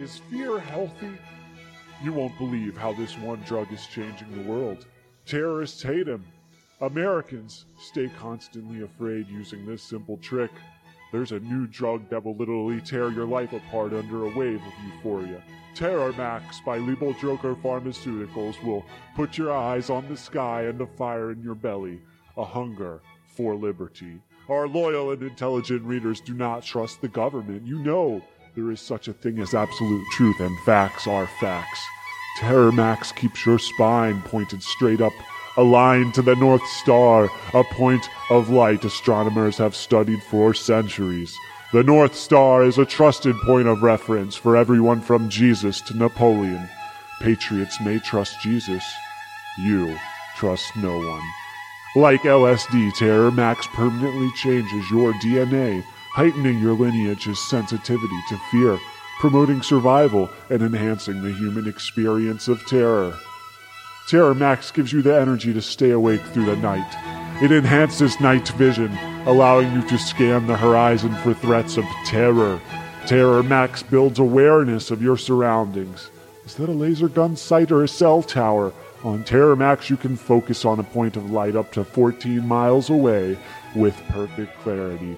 Is fear healthy? You won't believe how this one drug is changing the world. Terrorists hate him. Americans stay constantly afraid using this simple trick. There's a new drug that will literally tear your life apart under a wave of euphoria. Terror Max by Legal Joker Pharmaceuticals will put your eyes on the sky and the fire in your belly, a hunger for liberty. Our loyal and intelligent readers do not trust the government. You know there is such a thing as absolute truth, and facts are facts. Terror Max keeps your spine pointed straight up, aligned to the North Star, a point of light astronomers have studied for centuries. The North Star is a trusted point of reference for everyone from Jesus to Napoleon. Patriots may trust Jesus. You trust no one. Like LSD, Terror Max permanently changes your DNA, heightening your lineage's sensitivity to fear, promoting survival, and enhancing the human experience of terror. Terror Max gives you the energy to stay awake through the night. It enhances night vision, allowing you to scan the horizon for threats of terror. Terror Max builds awareness of your surroundings. Is that a laser gun sight or a cell tower? On Terror Max, you can focus on a point of light up to 14 miles away with perfect clarity.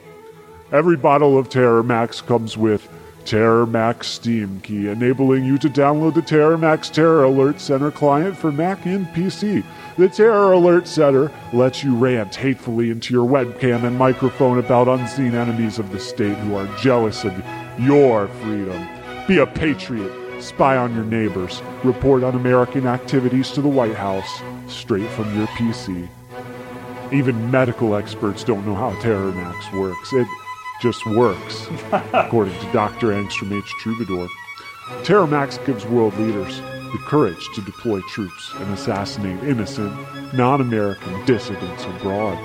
Every bottle of Terror Max comes with Terror Max Steam Key, enabling you to download the Terror Max Terror Alert Center client for Mac and PC. The Terror Alert Center lets you rant hatefully into your webcam and microphone about unseen enemies of the state who are jealous of your freedom. Be a patriot. Spy on your neighbors. Report on American activities to the White House straight from your PC. Even medical experts don't know how Terror Max works. It just works, according to Dr. Angstrom H. Troubadour. Terror Max gives world leaders the courage to deploy troops and assassinate innocent, non American dissidents abroad.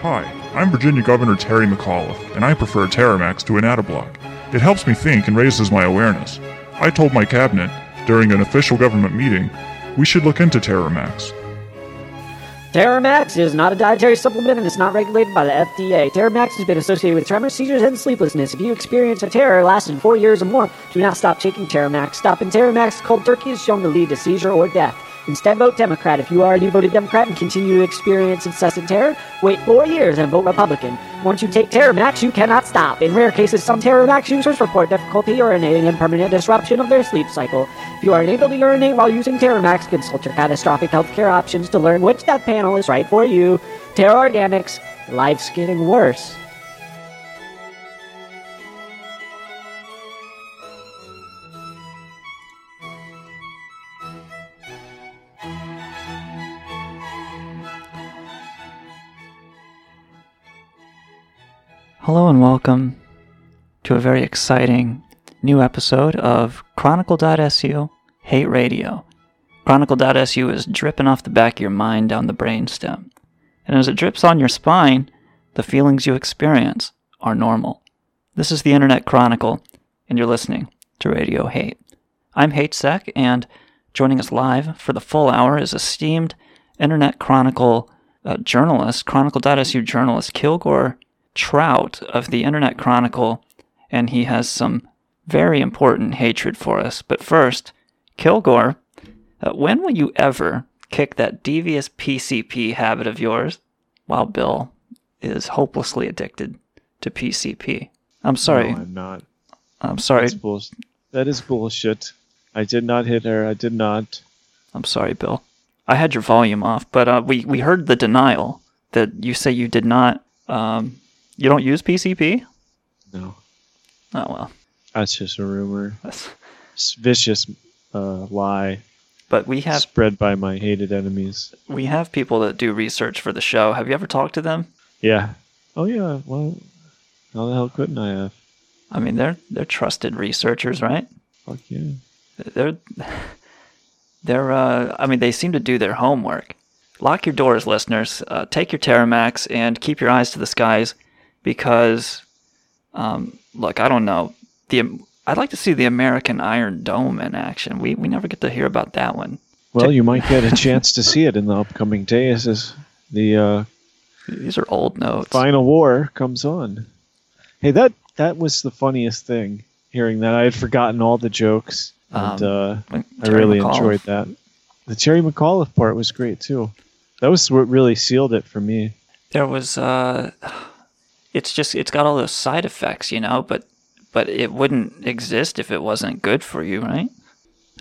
Hi, I'm Virginia Governor Terry McAuliffe, and I prefer Terramax to an Adablock. It helps me think and raises my awareness. I told my cabinet, during an official government meeting, we should look into Terramax. Terramax is not a dietary supplement and it's not regulated by the FDA. Terramax has been associated with tremors, seizures, and sleeplessness. If you experience a terror lasting four years or more, do not stop taking Terramax. Stopping Terramax cold turkey is shown to lead to seizure or death. Instead, vote Democrat. If you are already voted Democrat and continue to experience incessant terror, wait four years and vote Republican. Once you take Terramax, you cannot stop. In rare cases, some Terramax users report difficulty urinating and permanent disruption of their sleep cycle. If you are unable to urinate while using Terramax, consult your catastrophic healthcare options to learn which death panel is right for you. Terra Organics, life's getting worse. Hello and welcome to a very exciting new episode of Chronicle.su Hate Radio. Chronicle.su is dripping off the back of your mind down the brainstem. And as it drips on your spine, the feelings you experience are normal. This is the Internet Chronicle, and you're listening to Radio Hate. I'm Hate Sec, and joining us live for the full hour is esteemed Internet Chronicle uh, journalist, Chronicle.su journalist Kilgore Trout of the Internet Chronicle, and he has some very important hatred for us. But first, Kilgore, uh, when will you ever kick that devious PCP habit of yours while Bill is hopelessly addicted to PCP? I'm sorry. No, I'm not. I'm sorry. That's bull- that is bullshit. I did not hit her. I did not. I'm sorry, Bill. I had your volume off, but uh, we, we heard the denial that you say you did not. Um, you don't use PCP? No. Oh, well. That's just a rumor. That's, It's vicious uh, lie but we have spread by my hated enemies. we have people that do research for the show. Have you ever talked to them? Yeah. Oh yeah. Well, how the hell couldn't I have? I mean, they're they're trusted researchers, right? Fuck yeah. They're they're uh, I mean, they seem to do their homework. Lock your doors, listeners. Uh, take your Terramax and keep your eyes to the skies, because, um, look, I don't know the. I'd like to see the American Iron Dome in action. We we never get to hear about that one. Well, you might get a chance to see it in the upcoming days as the uh, These are old notes. final war comes on. Hey, that that was the funniest thing. Hearing that, I had forgotten all the jokes, and Um, uh, I really McAuliffe. enjoyed that. The Terry McAuliffe part was great too. That was what really sealed it for me. there was uh it's just it's got all those side effects you know but but it wouldn't exist if it wasn't good for you right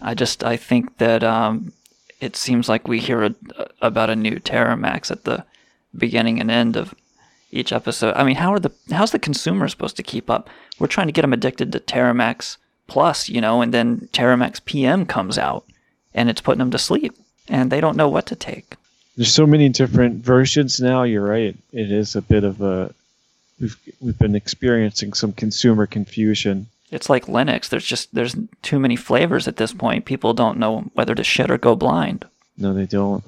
i just i think that um it seems like we hear a, about a new terramax at the beginning and end of each episode i mean how are the how's the consumer supposed to keep up we're trying to get them addicted to terramax plus you know and then terramax pm comes out and it's putting them to sleep and they don't know what to take There's so many different versions now. You're right. It is a bit of a. We've we've been experiencing some consumer confusion. It's like Linux. There's just there's too many flavors at this point. People don't know whether to shit or go blind. No, they don't.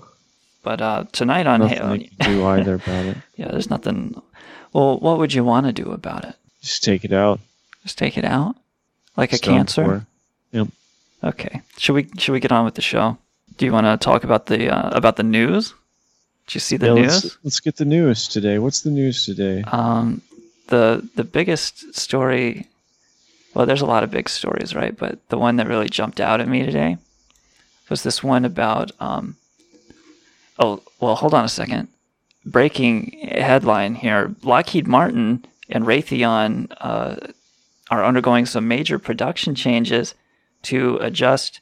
But uh, tonight on Nothing Halo, do either about it. yeah, there's nothing. Well, what would you want to do about it? Just take it out. Just take it out, like a cancer. Yep. Okay. Should we should we get on with the show? Do you want to talk about the uh, about the news? Did you see the Yeah, news? let's, let's get the news today. What's the news today? Um, the the biggest story. Well, there's a lot of big stories, right? But the one that really jumped out at me today was this one about. Um, oh, well, hold on a second. Breaking headline here: Lockheed Martin and Raytheon uh, are undergoing some major production changes to adjust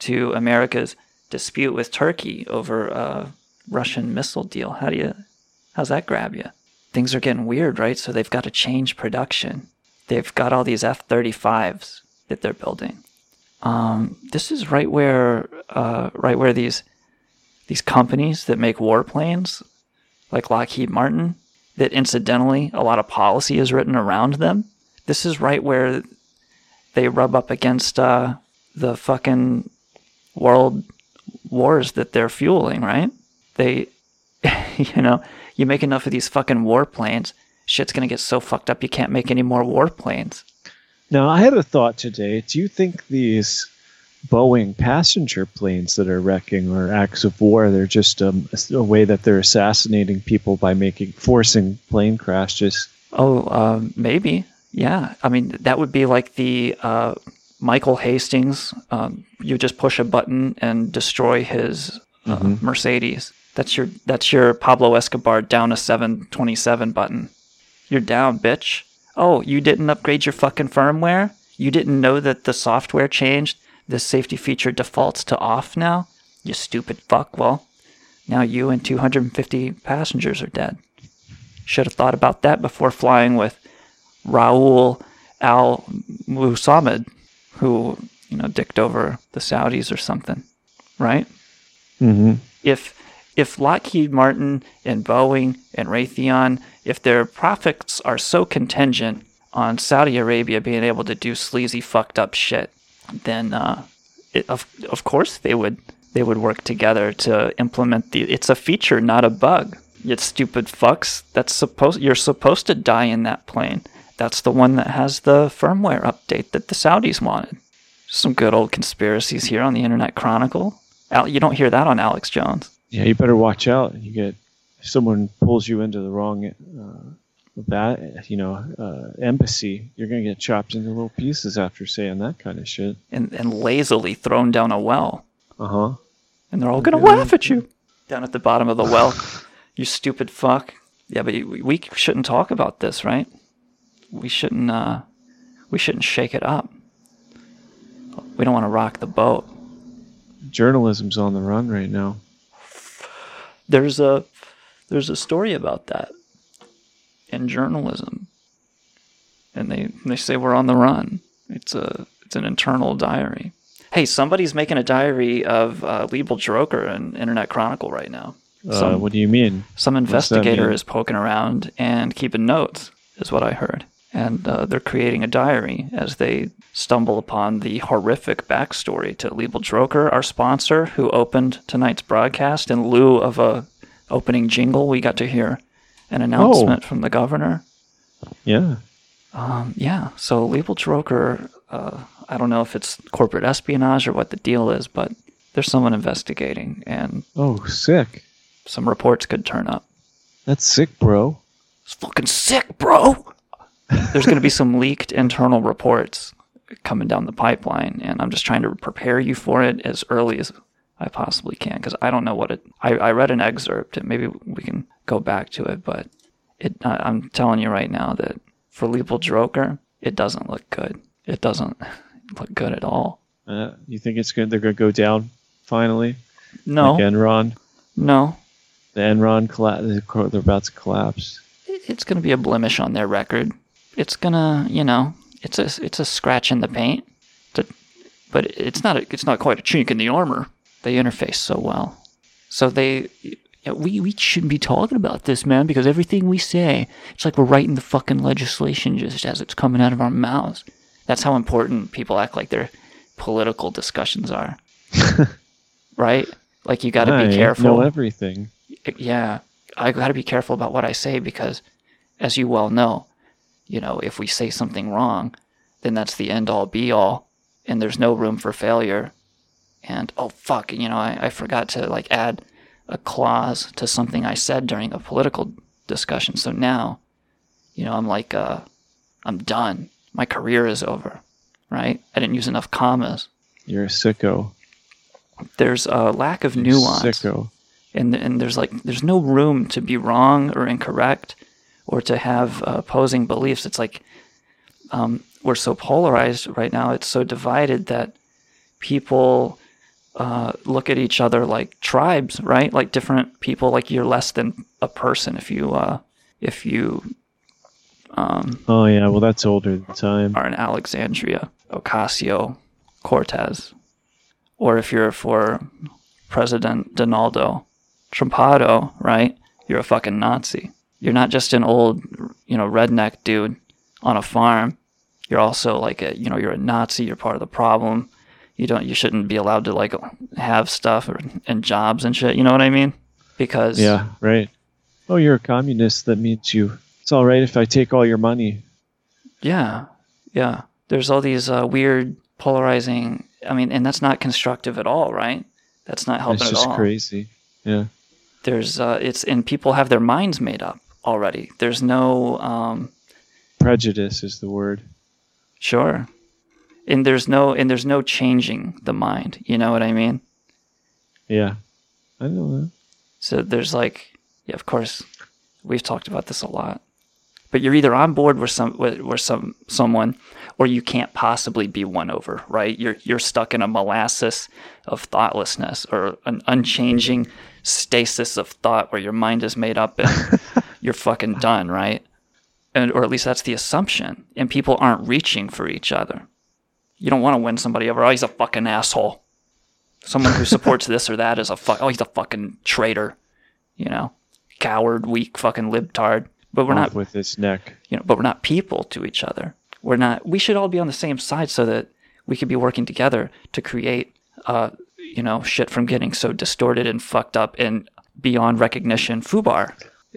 to America's dispute with Turkey over a Russian missile deal. How do you? How's that grab you? things are getting weird, right? So they've got to change production. They've got all these F 35s that they're building. Um, this is right where, uh, right where these, these companies that make warplanes, like Lockheed Martin, that incidentally a lot of policy is written around them. This is right where they rub up against uh, the fucking world wars that they're fueling, right? They, you know, you make enough of these fucking warplanes, shit's gonna get so fucked up you can't make any more warplanes. Now, I had a thought today. Do you think these Boeing passenger planes that are wrecking are acts of war? They're just um, a way that they're assassinating people by making forcing plane crashes. Oh, um, maybe. Yeah. I mean, that would be like the uh, Michael Hastings. Um, you just push a button and destroy his uh, Mercedes. That's your that's your Pablo Escobar down a 727 button. You're down, bitch. Oh, you didn't upgrade your fucking firmware? You didn't know that the software changed? This safety feature defaults to off now? You stupid fuck. Well, now you and 250 passengers are dead. Should have thought about that before flying with Raul Al Musammed, who, you know, dicked over the Saudis or something, right? Mm-hmm. If if Lockheed Martin and Boeing and Raytheon, if their profits are so contingent on Saudi Arabia being able to do sleazy, fucked up shit, then uh, it, of of course they would they would work together to implement the. It's a feature, not a bug. You stupid fucks. That's supposed. You're supposed to die in that plane. That's the one that has the firmware update that the Saudis wanted. Some good old conspiracies here on the Internet Chronicle. Al, you don't hear that on Alex Jones. Yeah, you better watch out. You get if someone pulls you into the wrong uh, that you know uh, embassy, you're gonna get chopped into little pieces after saying that kind of shit. and, and lazily thrown down a well. Uh huh. And they're all going to laugh at you down at the bottom of the well. you stupid fuck. Yeah, but we, we shouldn't talk about this, right? We shouldn't, uh, we shouldn't shake it up. We don't want to rock the boat. Journalism's on the run right now. There's a, there's a story about that in journalism. And they, they say we're on the run. It's a, it's an internal diary. Hey, somebody's making a diary of uh, Liebel Droker in Internet Chronicle right now. Uh, what do you mean? Some investigator mean? is poking around and keeping notes, is what I heard. And uh, they're creating a diary as they stumble upon the horrific backstory to Liebel Droker, our sponsor, who opened tonight's broadcast in lieu of a opening jingle. We got to hear an announcement from the governor. Yeah. Um, yeah, so Liebel Droker, uh, I don't know if it's corporate espionage or what the deal is, but there's someone investigating, and Oh, sick. some reports could turn up. That's sick, bro. It's fucking sick, bro. There's going to be some leaked internal reports coming down the pipeline, and I'm just trying to prepare you for it as early as I possibly can because I don't know what it. I, I read an excerpt, and maybe we can go back to it, but it. I, I'm telling you right now that for Leopold Droker, it doesn't look good. It doesn't look good at all. Uh, you think it's going? They're going to go down finally? No, Like Enron. no, The Enron collapse. They're about to collapse. it's going to be a blemish on their record. It's gonna, you know, it's a it's a scratch in the paint, It's a- but it's not a, it's not quite a chink in the armor. They interface so well, so they. We, we shouldn't be talking about this, man, because everything we say, it's like we're writing the fucking legislation just as it's coming out of our mouths. That's how important people act like their political discussions are. right? Like you got to be Know careful everything. yeah, I got to be careful about what I say because, as you well know, you know, if we say something wrong, then that's the end all be all, and there's no room for failure. And oh fuck, you know, I, I forgot to like add a clause to something I said during a political discussion. So now, you know, I'm like, uh, I'm done. My career is over, right? I didn't use enough commas. You're a sicko. There's a lack of You're nuance Sicko. and and there's like there's no room to be wrong or incorrect or to have uh, opposing beliefs it's like um, we're so polarized right now it's so divided that people uh, look at each other like tribes right like different people like you're less than a person if you uh, if you Oh yeah. Well, that's older than time. are in Alexandria, Ocasio Cortez, or if you're for President Donaldo Trumpado, right? You're a fucking Nazi. You're not just an old, you know, redneck dude on a farm. You're also like a, you know, you're a Nazi. You're part of the problem. You don't, you shouldn't be allowed to like have stuff or and jobs and shit. You know what I mean? Because Yeah. Right. Oh, you're a communist. That means you. It's all right if I take all your money. Yeah, yeah. There's all these uh, weird polarizing. I mean, and that's not constructive at all, right? That's not helping It's at just all. crazy. Yeah. There's uh, it's and people have their minds made up already. There's no um, Prejudice is the word. sure, and there's no and there's no changing the mind. You know what I mean? Yeah. I know that. So there's like, yeah, of course, we've talked about this a lot. But you're either on board with some with, with some someone, or you can't possibly be won over, right? You're you're stuck in a molasses of thoughtlessness or an unchanging stasis of thought where your mind is made up and you're fucking done, right? And or at least that's the assumption. And people aren't reaching for each other. You don't want to win somebody over. Oh, he's a fucking asshole. Someone who supports this or that is a fuck. Oh, he's a fucking traitor. You know, coward, weak, fucking libtard. But we're Off not, with his neck. you know, but we're not people to each other. We're not. We should all be on the same side so that we could be working together to create, uh, you know, shit from getting so distorted and fucked up and beyond recognition. Fubar.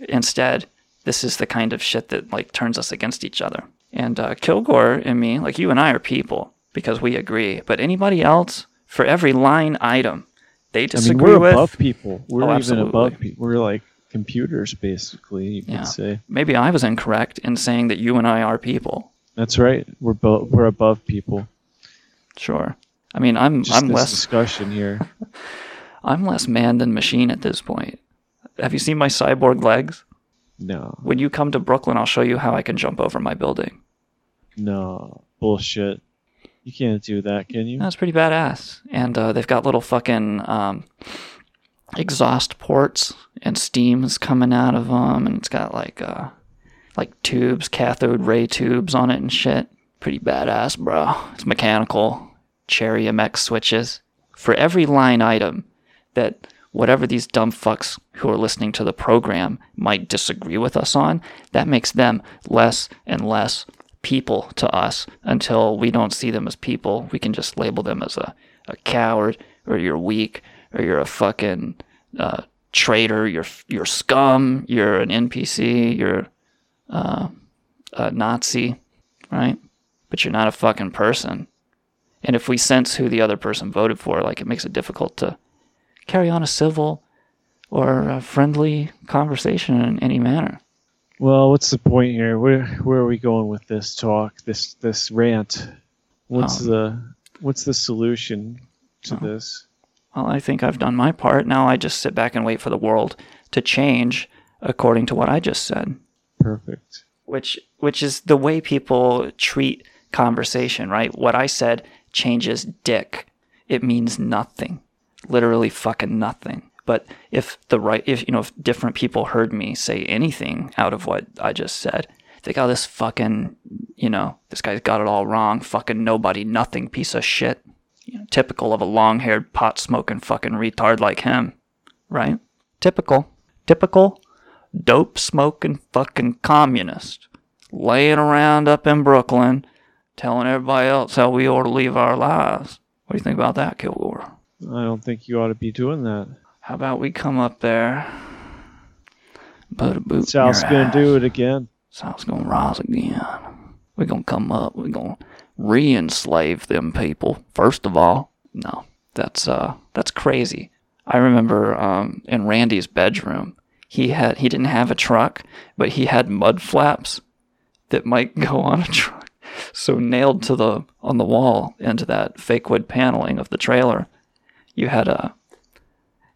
Instead, this is the kind of shit that like turns us against each other. And uh, Kilgore and me, like you and I, are people because we agree. But anybody else, for every line item they I mean, disagree we're with, above people. We're Oh, even above people. We're like computers, basically. You could Yeah. say. maybe I was incorrect in saying that you and I are people. That's right. We're bo- we're above people. Sure. I mean, I'm Just I'm less discussion here. I'm less man than machine at this point. Have you seen my cyborg legs? No, When you come to Brooklyn, I'll show you how I can jump over my building. no bullshit. You can't do that, can you? That's pretty badass. And uh, they've got little fucking um, exhaust ports and steam's coming out of them, and it's got like uh, like tubes, cathode ray tubes on it and shit. Pretty badass, bro. It's mechanical. Cherry MX switches for every line item that whatever these dumb fucks who are listening to the program might disagree with us on, that makes them less and less people to us until we don't see them as people. We can just label them as a, a coward or you're weak or you're a fucking uh, traitor, you're, you're scum, you're an NPC, you're uh, a Nazi, right? But you're not a fucking person. And if we sense who the other person voted for, like it makes it difficult to carry on a civil or a friendly conversation in any manner. Well, what's the point here? Where where are we going with this talk? This this rant? What's Um, the what's the solution to Oh. this? Well, I think I've done my part. Now I just sit back and wait for the world to change according to what I just said. Perfect. which which is the way people treat conversation, right? What I said changes dick. It means nothing. Literally fucking nothing. But if the right if you know if different people heard me say anything out of what I just said, go, oh, this fucking you know, this guy's got it all wrong, fucking nobody, nothing piece of shit. You know, typical of a long haired pot smoking fucking retard like him. Right? Typical. Typical dope smoking fucking communist laying around up in Brooklyn telling everybody else how we ought to live our lives. What do you think about that, Kilgore? I don't think you ought to be doing that. How about we come up there, put a boot Sal's gonna ass. do it again. South's gonna rise again. We're gonna come up. We're gonna re-enslave them people. First of all, no, that's uh, that's crazy. I remember um, in Randy's bedroom, he had he didn't have a truck, but he had mud flaps that might go on a truck. So nailed to the on the wall into that fake wood paneling of the trailer, you had a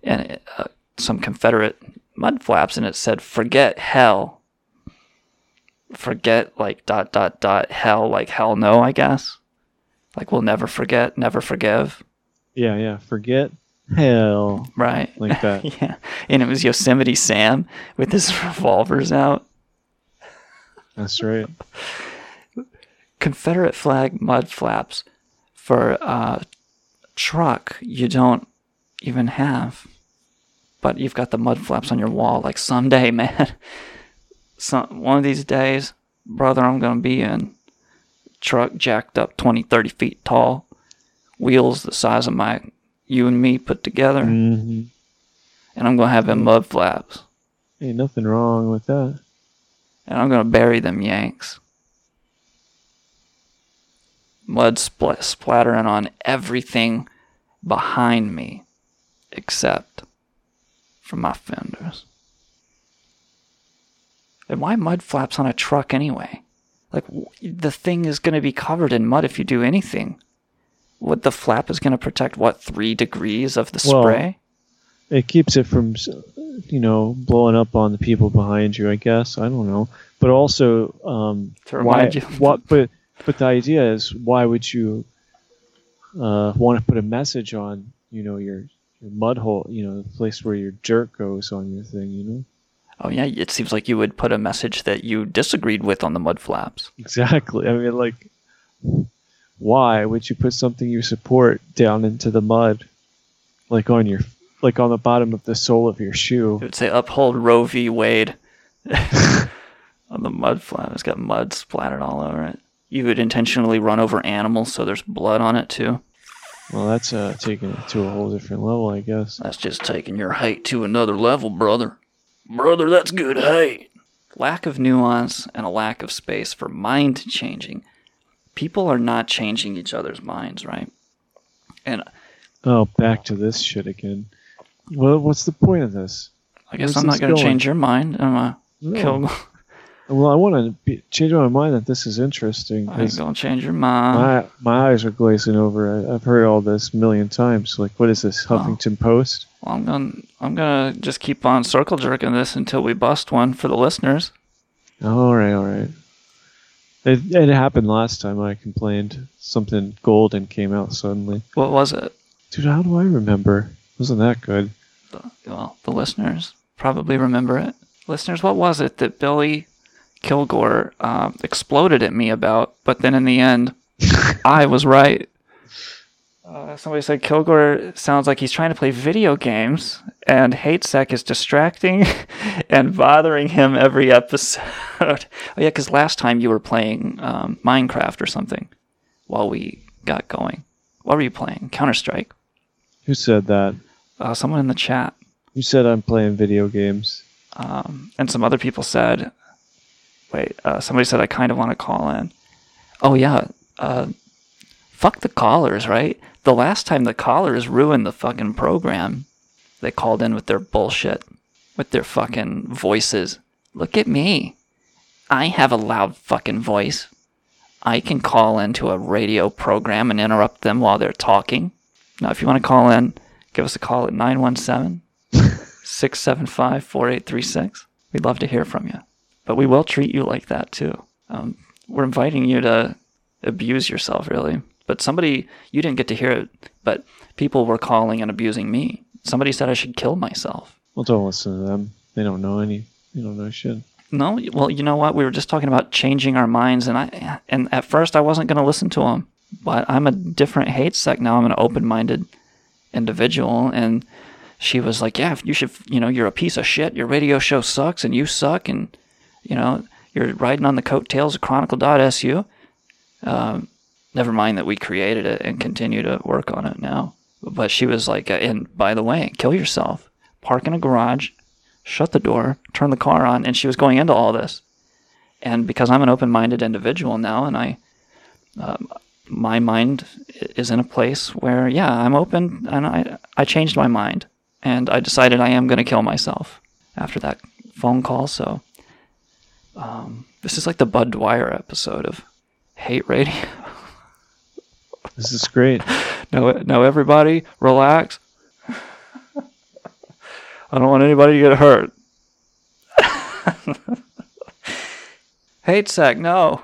and uh, some Confederate mud flaps, and it said "Forget hell." forget like dot dot dot hell like hell no i guess like we'll never forget never forgive Yeah, yeah. Forget hell right like that. yeah and it was yosemite sam with his revolvers out That's right. confederate flag mud flaps for a truck you don't even have but you've got the mud flaps on your wall like someday man. Some one of these days brother i'm gonna be in truck jacked up 20 30 feet tall wheels the size of my you and me put together hmm and i'm gonna have them mud flaps. Ain't nothing wrong with that. and i'm gonna bury them yanks mud spl- splattering on everything behind me except for my fenders and why mud flaps on a truck anyway like w- the thing is going to be covered in mud if you do anything what the flap is going to protect what three degrees of the Well, spray It keeps it from, you know, blowing up on the people behind you. I guess I don't know, but also, um, To why? remind you. What? But but the idea is, why would you uh, want to put a message on, you know, your your mud hole, you know, the place where your jerk goes on your thing, you know? oh yeah it seems like you would put a message that you disagreed with on the mud flaps Exactly. I mean, like, why would you put something you support down into the mud, like on your, like on the bottom of the sole of your shoe? It would say uphold Roe v. Wade on the mud flap. It's got mud splattered all over it. You would intentionally run over animals so there's blood on it too. Well, that's uh, taking it to a whole different level, I guess. That's just taking your hate to another level, brother. Brother, that's good hate. Lack of nuance and a lack of space for mind changing. People are not changing each other's minds, right? And Oh, back to this shit again. Well, what's the point of this? I guess Where's I'm not going to going? change your mind. I'm a No. kill. Well, I want to change my mind that this is interesting. I ain't to change your mind. my my eyes are glazing over. I, I've heard all this a million times. Like, what is this, Huffington Post? Well, I'm gonna I'm gonna just keep on circle jerking this until we bust one for the listeners. All right, all right. It, it happened last time I complained. Something golden came out suddenly. What was it? Dude, how do I remember? Wasn't that good? The, well, the listeners probably remember it. Listeners, what was it that Billy Kilgore uh, exploded at me about? But then in the end, I was right. Uh, somebody said Kilgore sounds like he's trying to play video games, and Hatesec is distracting and bothering him every episode. oh yeah, because last time you were playing um, Minecraft or something while we got going. What were you playing? Counter Strike. Who said that? Uh, someone in the chat. Who said I'm playing video games? Um, and some other people said, wait, uh, somebody said I kind of want to call in. Oh, yeah. Uh, fuck the callers, right? The last time the callers ruined the fucking program, they called in with their bullshit, with their fucking voices. Look at me. I have a loud fucking voice. I can call into a radio program and interrupt them while they're talking. Now, if you want to call in, give us a call at 917 675 4836. We'd love to hear from you. But we will treat you like that too. Um, we're inviting you to abuse yourself, really. But somebody, you didn't get to hear it, but people were calling and abusing me. Somebody said I should kill myself. Well, don't listen to them. They don't know any. They don't know shit. No, well, you know what? We were just talking about changing our minds, and I and at first I wasn't going to listen to them, but I'm a different Hate Sec now. I'm an open-minded individual, and she was like, "Yeah, you should. You know, you're a piece of shit. Your radio show sucks, and you suck, and you know, you're riding on the coattails of Chronicle.su." Um, never mind that we created it and continue to work on it now. But she was like, "And by the way, kill yourself. Park in a garage." shut the door, turn the car on, and she was going into all this. And because I'm an open-minded individual now, and I, um, my mind is in a place where, yeah, I'm open, and I, I changed my mind, and I decided I am going to kill myself after that phone call. So, um, this is like the Bud Dwyer episode of Hate Radio. This is great. No, now everybody, relax. I don't want anybody to get hurt. Hate Sec, no.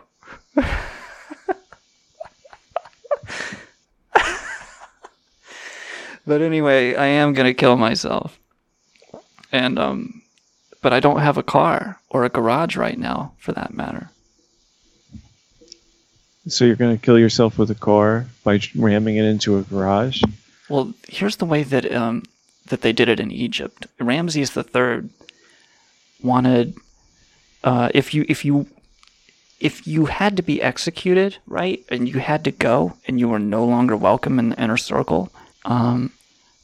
but anyway, I am gonna kill myself. And um but I don't have a car or a garage right now for that matter. So you're going to kill yourself with a car by ramming it into a garage? Well, here's the way that um that they did it in Egypt. Ramses III wanted uh, if you if you if you had to be executed, right, and you had to go, and you were no longer welcome in the inner circle, um,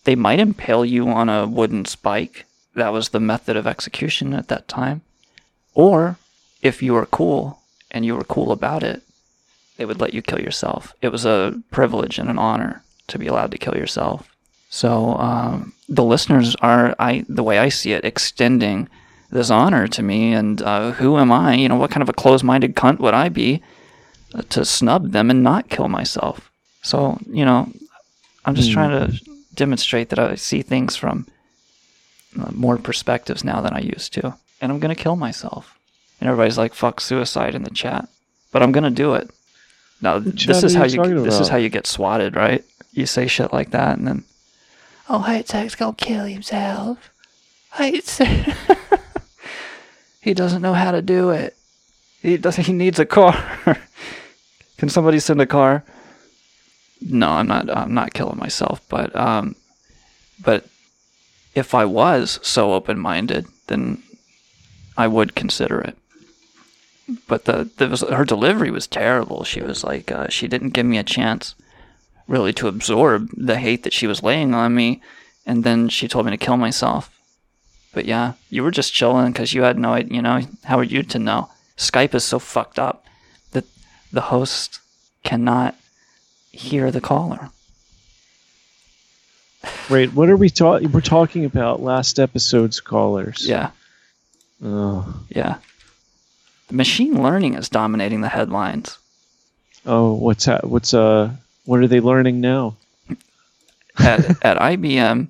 they might impale you on a wooden spike. That was the method of execution at that time. Or if you were cool and you were cool about it, they would let you kill yourself. It was a privilege and an honor to be allowed to kill yourself. So um, the listeners are, I the way I see it, extending this honor to me. And uh, who am I? You know, what kind of a closed-minded cunt would I be uh, to snub them and not kill myself? So you know, I'm just Hmm. trying to demonstrate that I see things from more perspectives now than I used to, and I'm gonna kill myself. And everybody's like, "Fuck suicide" in the chat, but I'm gonna do it. Now, this is how you you this is how you get swatted, right? You say shit like that, and then oh, Hate Sec's gonna kill himself. Hate he doesn't know how to do it. He doesn't. He needs a car. Can somebody send a car? No, I'm not. I'm not killing myself. But um, but if I was so open-minded, then I would consider it. But the, the her delivery was terrible. She was like, uh, she didn't give me a chance really to absorb the hate that she was laying on me, and then she told me to kill myself. But yeah, you were just chilling because you had no idea. You know, how are you to know? Skype is so fucked up that the host cannot hear the caller. Wait, what are we talking? We're talking about last episode's callers. Yeah, Oh, yeah. Machine learning is dominating the headlines. oh, what's ha- what's uh, what are they learning now? at, at IBM,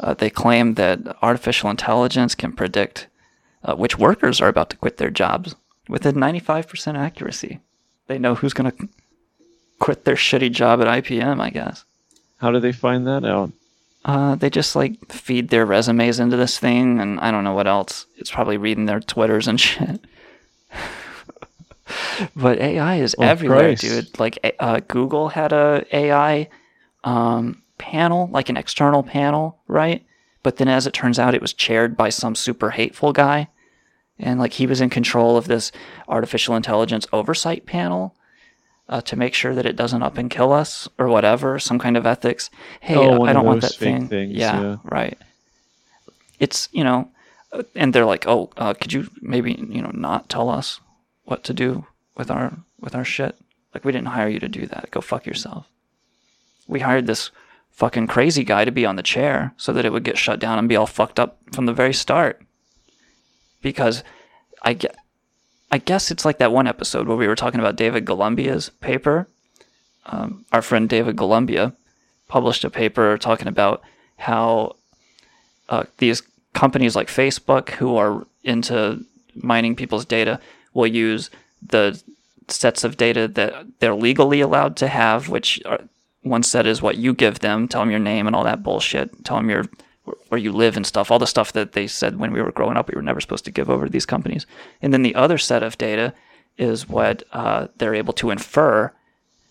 uh, they claim that artificial intelligence can predict uh, which workers are about to quit their jobs with a 95% accuracy. They know who's going to quit their shitty job at IBM, I guess. How do they find that out? Uh, they just like feed their resumes into this thing, and I don't know what else. It's probably reading their Twitters and shit. but AI is Oh, everywhere, Christ. dude. Like uh, Google had a AI um, panel, like an external panel, right? But then, as it turns out, it was chaired by some super hateful guy, and like he was in control of this artificial intelligence oversight panel. Uh, to make sure that it doesn't up and kill us or whatever, some kind of ethics. Hey, Oh, I don't want that thing. things, yeah, yeah. right. It's you know, uh, and they're like, oh, uh, could you maybe you know not tell us what to do with our with our shit? Like we didn't hire you to do that. Go fuck yourself. We hired this fucking crazy guy to be on the chair so that it would get shut down and be all fucked up from the very start. Because I get I guess it's like that one episode where we were talking about David Golumbia's paper. Um, our friend David Golumbia published a paper talking about how uh, these companies like Facebook, who are into mining people's data, will use the sets of data that they're legally allowed to have, which are, one set is what you give them, tell them your name and all that bullshit, tell them your where you live and stuff, all the stuff that they said when we were growing up we were never supposed to give over to these companies. And then the other set of data is what uh, they're able to infer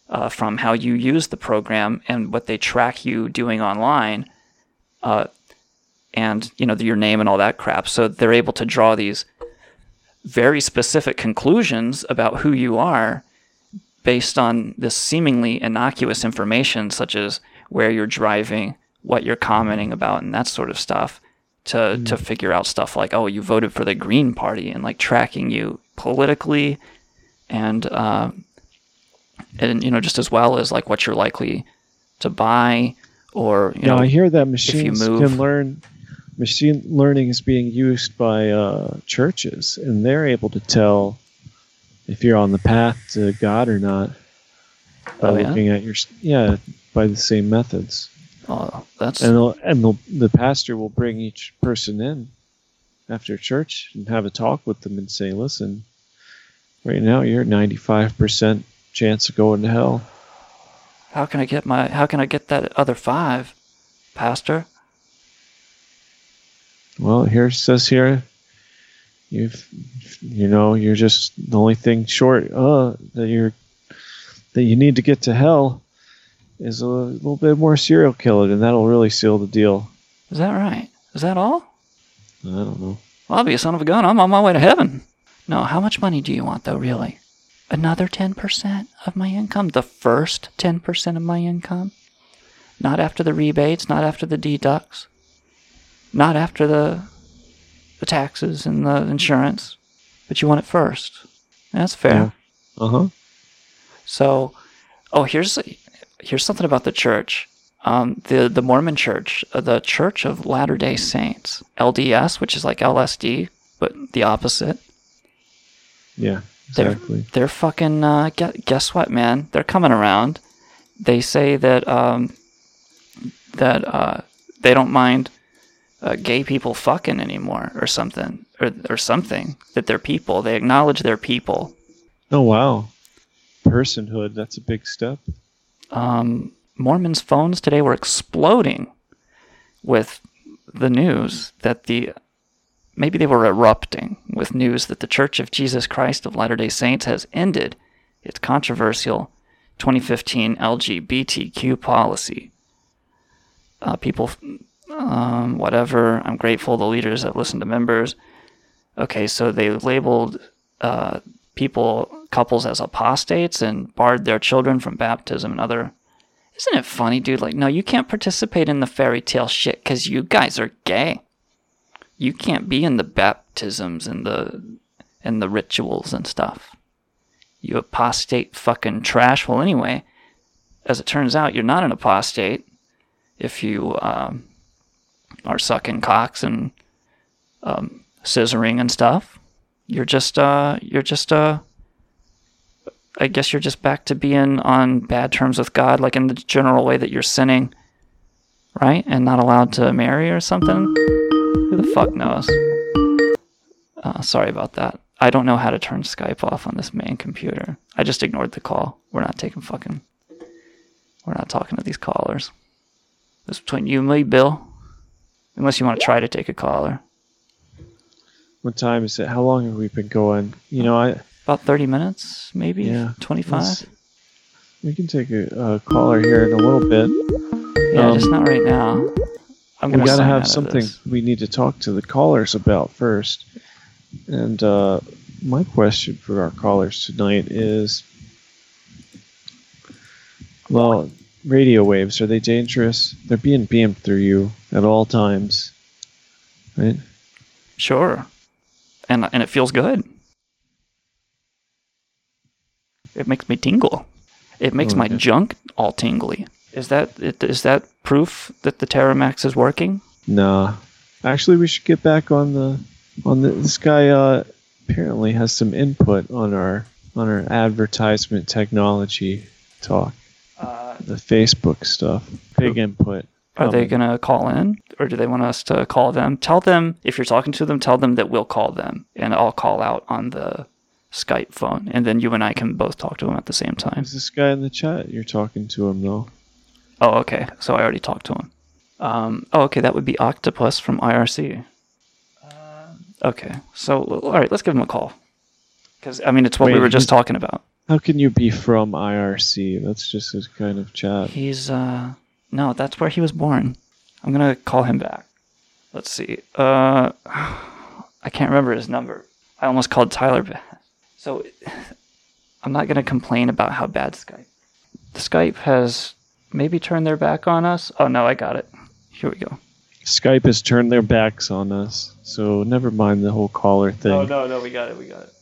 uh, from how you use the program and what they track you doing online, uh, and you know your name and all that crap. So they're able to draw these very specific conclusions about who you are based on this seemingly innocuous information, such as where you're driving, what you're commenting about, and that sort of stuff. To, Mm. to figure out stuff like oh you voted for the Green Party and like tracking you politically and uh, and you know just as well as like what you're likely to buy or you now know I hear that you machines can learn. Machine learning is being used by uh, churches, and they're able to tell if you're on the path to God or not by Oh, yeah? looking at your yeah by the same methods. Oh, that's And they'll, and they'll, the pastor will bring each person in after church and have a talk with them and say, "Listen, right now you're at 95% chance of going to hell." how can I get my how can I get that other five, Pastor? Well, here it says here, you've, you know, you're just the only thing short, uh, that you're, that you need to get to hell, is a little bit more serial killer, and that'll really seal the deal. Is that right? Is that all? I don't know. Well, I'll be a son of a gun. I'm on my way to heaven. No, how much money do you want though, really? Another 10% of my income? The first 10% of my income? Not after the rebates, not after the deducts, not after the the taxes and the insurance, but you want it first. That's fair. Yeah. Uh huh. So, oh, here's here's something about the church. Um, the the Mormon Church, uh, the Church of Latter Day Saints, LDS, which is like LSD, but the opposite. Yeah. They're Exactly. they're fucking. Uh, guess what, man? They're coming around. They say that um, that uh, they don't mind uh, gay people fucking anymore, or something, or or something. That they're people. They acknowledge they're people. Oh wow. Personhood. That's a big step. Um, Mormons' phones today were exploding with the news that the maybe they were erupting with news that the Church of Jesus Christ of Latter day Saints has ended its controversial 2015 LGBTQ policy. Uh, people, um, whatever, I'm grateful the leaders have listened to members. Okay, so they labeled uh, people, couples as apostates and barred their children from baptism and other. Isn't it funny, dude? Like, no, you can't participate in the fairy tale shit because you guys are gay. You can't be in the baptisms and the and the rituals and stuff. You apostate fucking trash. Well, anyway, as it turns out, you're not an apostate if you um, are sucking cocks and um, scissoring and stuff. You're just uh, you're just uh, I guess you're just back to being on bad terms with God, like in the general way that you're sinning, right? And not allowed to marry or something. Who the fuck knows? Uh, sorry about that. I don't know how to turn Skype off on this main computer. I just ignored the call. We're not taking fucking. We're not talking to these callers. It's between you and me, Bill. Unless you want to try to take a caller. What time is it? How long have we been going? You know, I About 30 minutes, maybe? Yeah. 25? we can take a, a caller here in a little bit. Yeah, Um, just not right now. I'm we got to have something we need to talk to the callers about first. And uh, my question for our callers tonight is well, radio waves, are they dangerous? They're being beamed through you at all times, right? Sure. And and it feels good. It makes me tingle. It makes Oh, my junk all tingly. Is that is that proof that the Terramax is working? Nah. Actually, we should get back on the on the, this guy. Uh, apparently has some input on our on our advertisement technology talk, Uh, the Facebook stuff. Big input. are they gonna call in, or do they want us to call them? Tell them if you're talking to them, tell them that we'll call them, and I'll call out on the Skype phone, and then you and I can both talk to him at the same time. Is this guy in the chat? You're talking to him though. Oh, okay. So I already talked to him. Um, oh, okay. That would be Octopus from IRC. Uh, okay. So, all right, let's give him a call. Because, I mean, it's what we were just talking about. How can you be from IRC? That's just his kind of chat. He's, uh, no, that's where he was born. I'm going to call him back. Let's see. Uh, I can't remember his number. I almost called Tyler back. So, I'm not going to complain about how bad Skype. Skype has maybe turned their back on us. Oh, no, I got it. Here we go. Skype has turned their backs on us, so never mind the whole caller thing. No, no, no, we got it, we got it.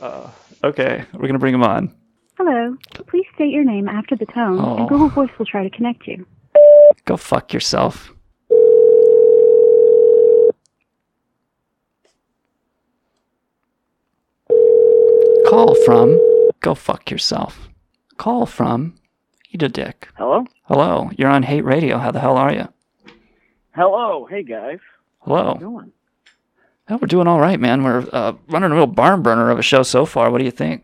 Uh, okay, we're gonna bring him on. Hello. Please state your name after the tone, Oh. and Google Voice will try to connect you. Go fuck yourself. Call from. Go fuck yourself. Call from. Eat a dick. Hello? Hello, you're on Hate Radio. How the hell are you? Hello. Hey, guys. Hello. How's it going? Oh, we're doing all right, man. We're uh, running a real barn burner of a show so far. What do you think?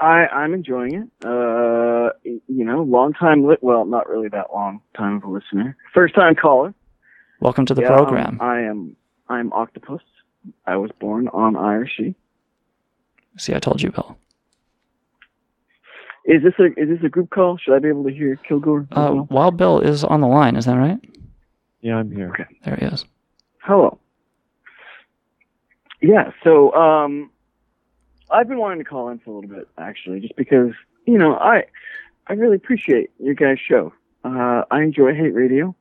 I, I'm enjoying it. Uh, you know, long time, li- well, not really that long time of a listener. First time caller. Welcome to the Yeah, um, program. I am, I'm Octopus. I was born on IRC. See, I told you, Bill. Is this a, is this a group call? Should I be able to hear Kilgore? as Uh, well? Wild Bill is on the line. Is that right? Yeah, I'm here. Okay. There he is. Hello. Yeah, so um I've been wanting to call in for a little bit actually, just because, you know, I I really appreciate your guys' show. Uh I enjoy hate radio.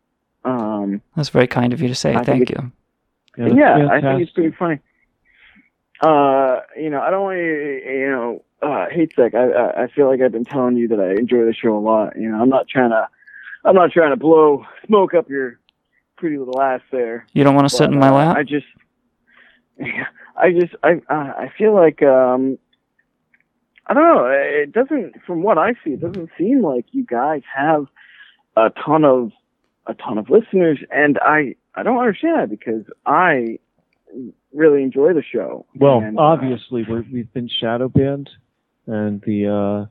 Um That's very kind of you to say. I Thank you. that's yeah, I think it's pretty funny. Uh, you know, I don't want to, you know, uh, hate sec. I, I I feel like I've been telling you that I enjoy the show a lot. You know, I'm not trying to, I'm not trying to blow smoke up your pretty little ass there. You don't want to sit in my uh, lap? I just, I just, I, uh, I feel like, um, I don't know. It doesn't, from what I see, it doesn't seem like you guys have a ton of, a ton of listeners, and I, I don't understand that because I really enjoy the show. Well, And, uh, obviously we're, we've been shadow banned, and the uh,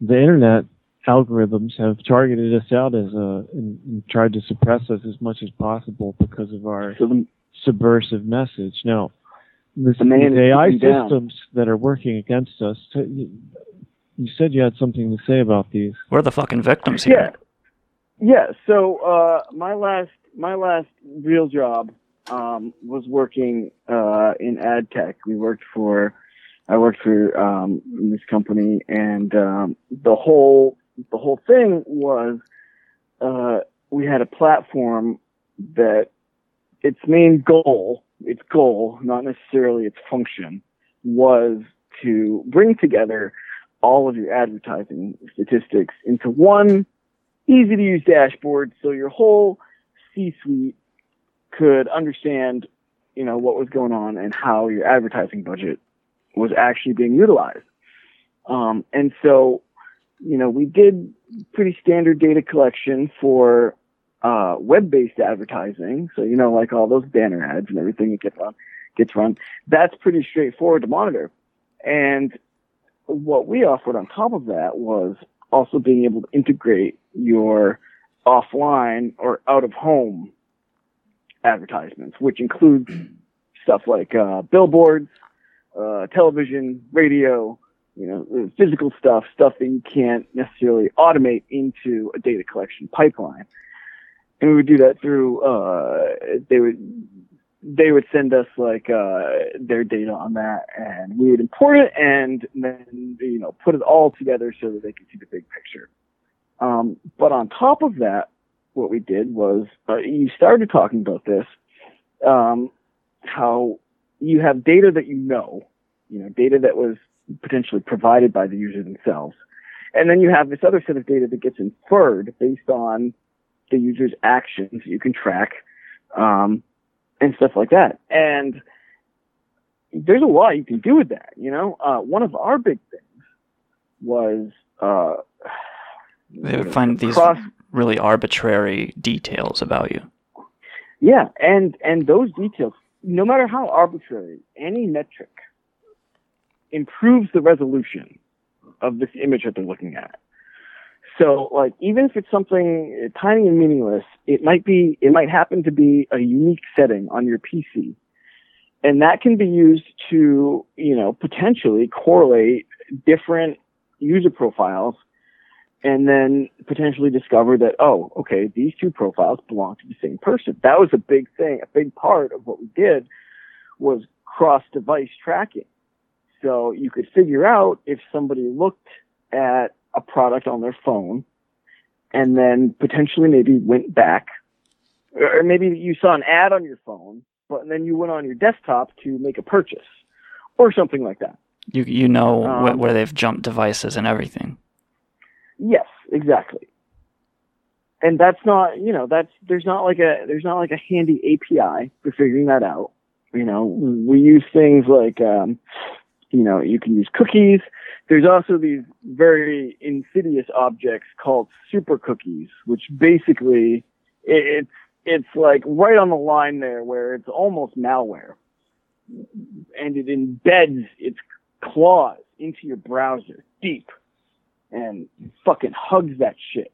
the internet algorithms have targeted us out as a and, and tried to suppress us as much as possible because of our so the, subversive message. Now, this, The man these AI keeping down. systems that are working against us. t- You you said you had something to say about these. We're the fucking victims yeah, here. yeah. So uh, my last, my last real job um, was working uh, in ad tech. We worked for, I worked for um, this company, and um, the whole the whole thing was uh, we had a platform that its main goal, its goal, not necessarily its function, was to bring together all of your advertising statistics into one easy to use dashboard so your whole C-suite could understand, you know, what was going on and how your advertising budget was actually being utilized. Um, and so, you know, we did pretty standard data collection for uh, web-based advertising. So, you know, like all those banner ads and everything that gets run, gets run. That's pretty straightforward to monitor. And what we offered on top of that was also being able to integrate your offline or out of home advertisements, which includes stuff like uh, billboards, uh, television, radio, you know, physical stuff, stuff that you can't necessarily automate into a data collection pipeline. And we would do that through, uh, they would, they would send us like, uh, their data on that and we would import it and then, you know, put it all together so that they could see the big picture. Um, but on top of that, what we did was, uh, you started talking about this, um, how you have data that you know, you know, data that was potentially provided by the user themselves. And then you have this other set of data that gets inferred based on the user's actions you can track, um, and stuff like that. And, there's a lot you can do with that. You know, uh, one of our big things was uh, They would find these cross really arbitrary details about you. Yeah, and and those details, no matter how arbitrary, any metric improves the resolution of this image that they're looking at. So, like, even if it's something tiny and meaningless, it might be, it might happen to be a unique setting on your PC, and that can be used to, you know, potentially correlate different user profiles and then potentially discover that, oh, okay, these two profiles belong to the same person. That was a big thing. A big part of what we did was cross device tracking. So you could figure out if somebody looked at a product on their phone and then potentially maybe went back, or maybe you saw an ad on your phone, but then you went on your desktop to make a purchase or something like that. You you know Um, where they've jumped devices and everything. Yes, exactly. And that's not, you know, that's there's not like a there's not like a handy API for figuring that out. You know, we use things like, um, you know, you can use cookies. There's also these very insidious objects called super cookies, which basically it, it's it's like right on the line there where it's almost malware, and it embeds its claws into your browser deep and fucking hugs that shit.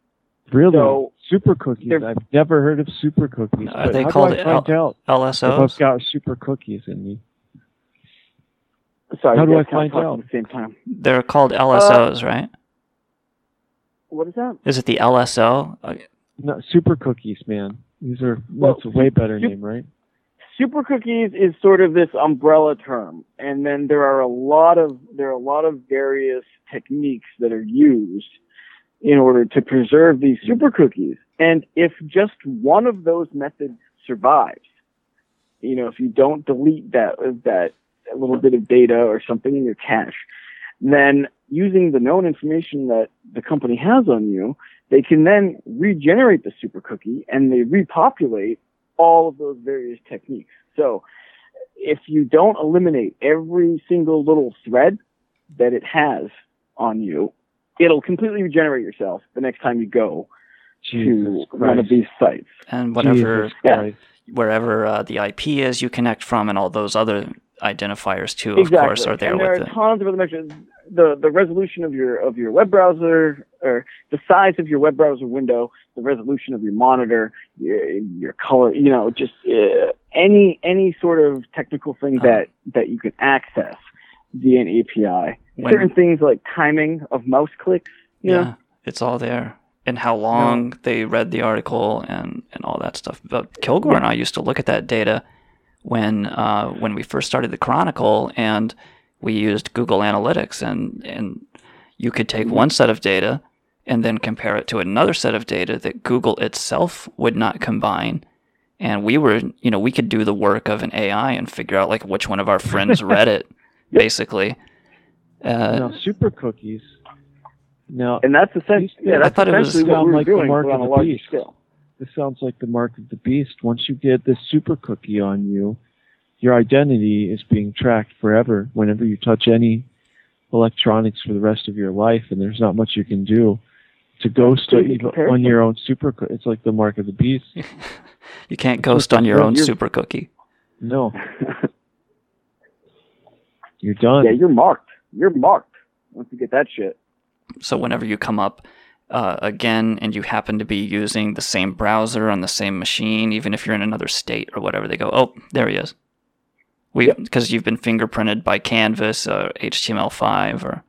Really? So- super cookies. I've never heard of super cookies. Are but they how called do I find out if LSOs? I've got super cookies in me? Sorry, How do I find out? At the same time. They're called Uh, LSOs, right? What is that? Is it the LSO? Uh, No, super cookies, man. These are Well, that's a way better sup- name, right? Super cookies is sort of this umbrella term, and then there are a lot of there are a lot of various techniques that are used in order to preserve these super cookies. And if just one of those methods survives, you know, if you don't delete that that little bit of data or something in your cache, then using the known information that the company has on you, they can then regenerate the super cookie and they repopulate all of those various techniques. So if you don't eliminate every single little thread that it has on you, it'll completely regenerate yourself the next time you go Jesus to one of these sites. and whatever Yeah. Wherever uh, the IP is you connect from, and all those other identifiers too, of exactly. course, are there and there with are it. tons of other measures. The the resolution of your of your web browser or the size of your web browser window, the resolution of your monitor, your, your color, you know, just uh, any any sort of technical thing Uh-huh. that that you can access via an API. When- Certain things like timing of mouse clicks, you know, Yeah, it's all there. And how long they read the article and, and all that stuff. But Kilgore and I used to look at that data when uh, when we first started the Chronicle, and we used Google Analytics, and and you could take one set of data and then compare it to another set of data that Google itself would not combine. And we were, you know, we could do the work of an AI and figure out like which one of our friends read it, basically. Uh, now, super cookies. Now, and that's essentially yeah, I that's thought it was essentially what we were like the mark on of a the beast. scale. this sounds like the mark of the beast. Once you get this super cookie on you, your identity is being tracked forever. Whenever you touch any electronics for the rest of your life, and there's not much you can do to ghost Pretty good even on your own super. Co- it's like the mark of the beast. you can't ghost on your own You're- super cookie. No, you're done. yeah, you're marked. You're marked once you get that shit. So whenever you come up uh, again and you happen to be using the same browser on the same machine, even if you're in another state or whatever, they go, "Oh, there he is." We Yep. because you've been fingerprinted by Canvas, or HTML5, or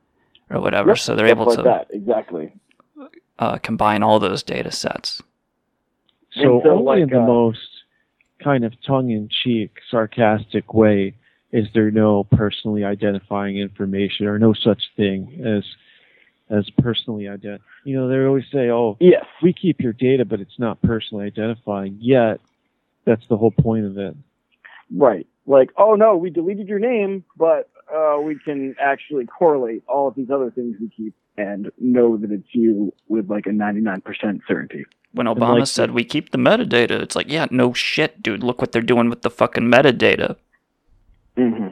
or whatever, Yep, so they're stuff able like to that exactly. Uh, combine all those data sets. So, And so, only like, in the uh, most kind of tongue-in-cheek, sarcastic way is there no personally identifying information or no such thing as as personally ident. You know, they always say, "Oh, Yes. we keep your data, but it's not personally identifying." Yet, that's the whole point of it. Right. Like, oh no, we deleted your name, but uh, we can actually correlate all of these other things we keep and know that it's you with like a 99% certainty. When Obama like- said we keep the metadata, it's like, yeah, no shit, dude. Look what they're doing with the fucking metadata. hmm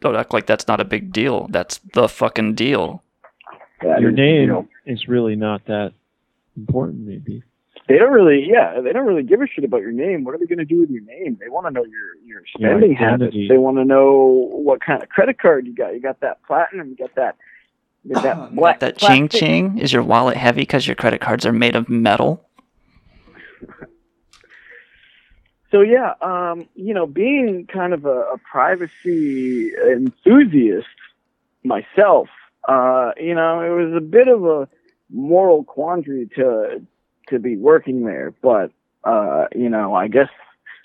don't act like that's not a big deal. That's the fucking deal. That Your is, name you know, is really not that important, maybe. they don't really, yeah, they don't really give a shit about your name. What are they going to do with your name? They want to know your your Your spending habits. They want to know what kind of credit card you got. You got that platinum. You got that. Got that black. that ching ching is your wallet heavy because your credit cards are made of metal. So yeah, um, you know, being kind of a, a privacy enthusiast myself, uh, you know, it was a bit of a moral quandary to to be working there, but uh, you know, I guess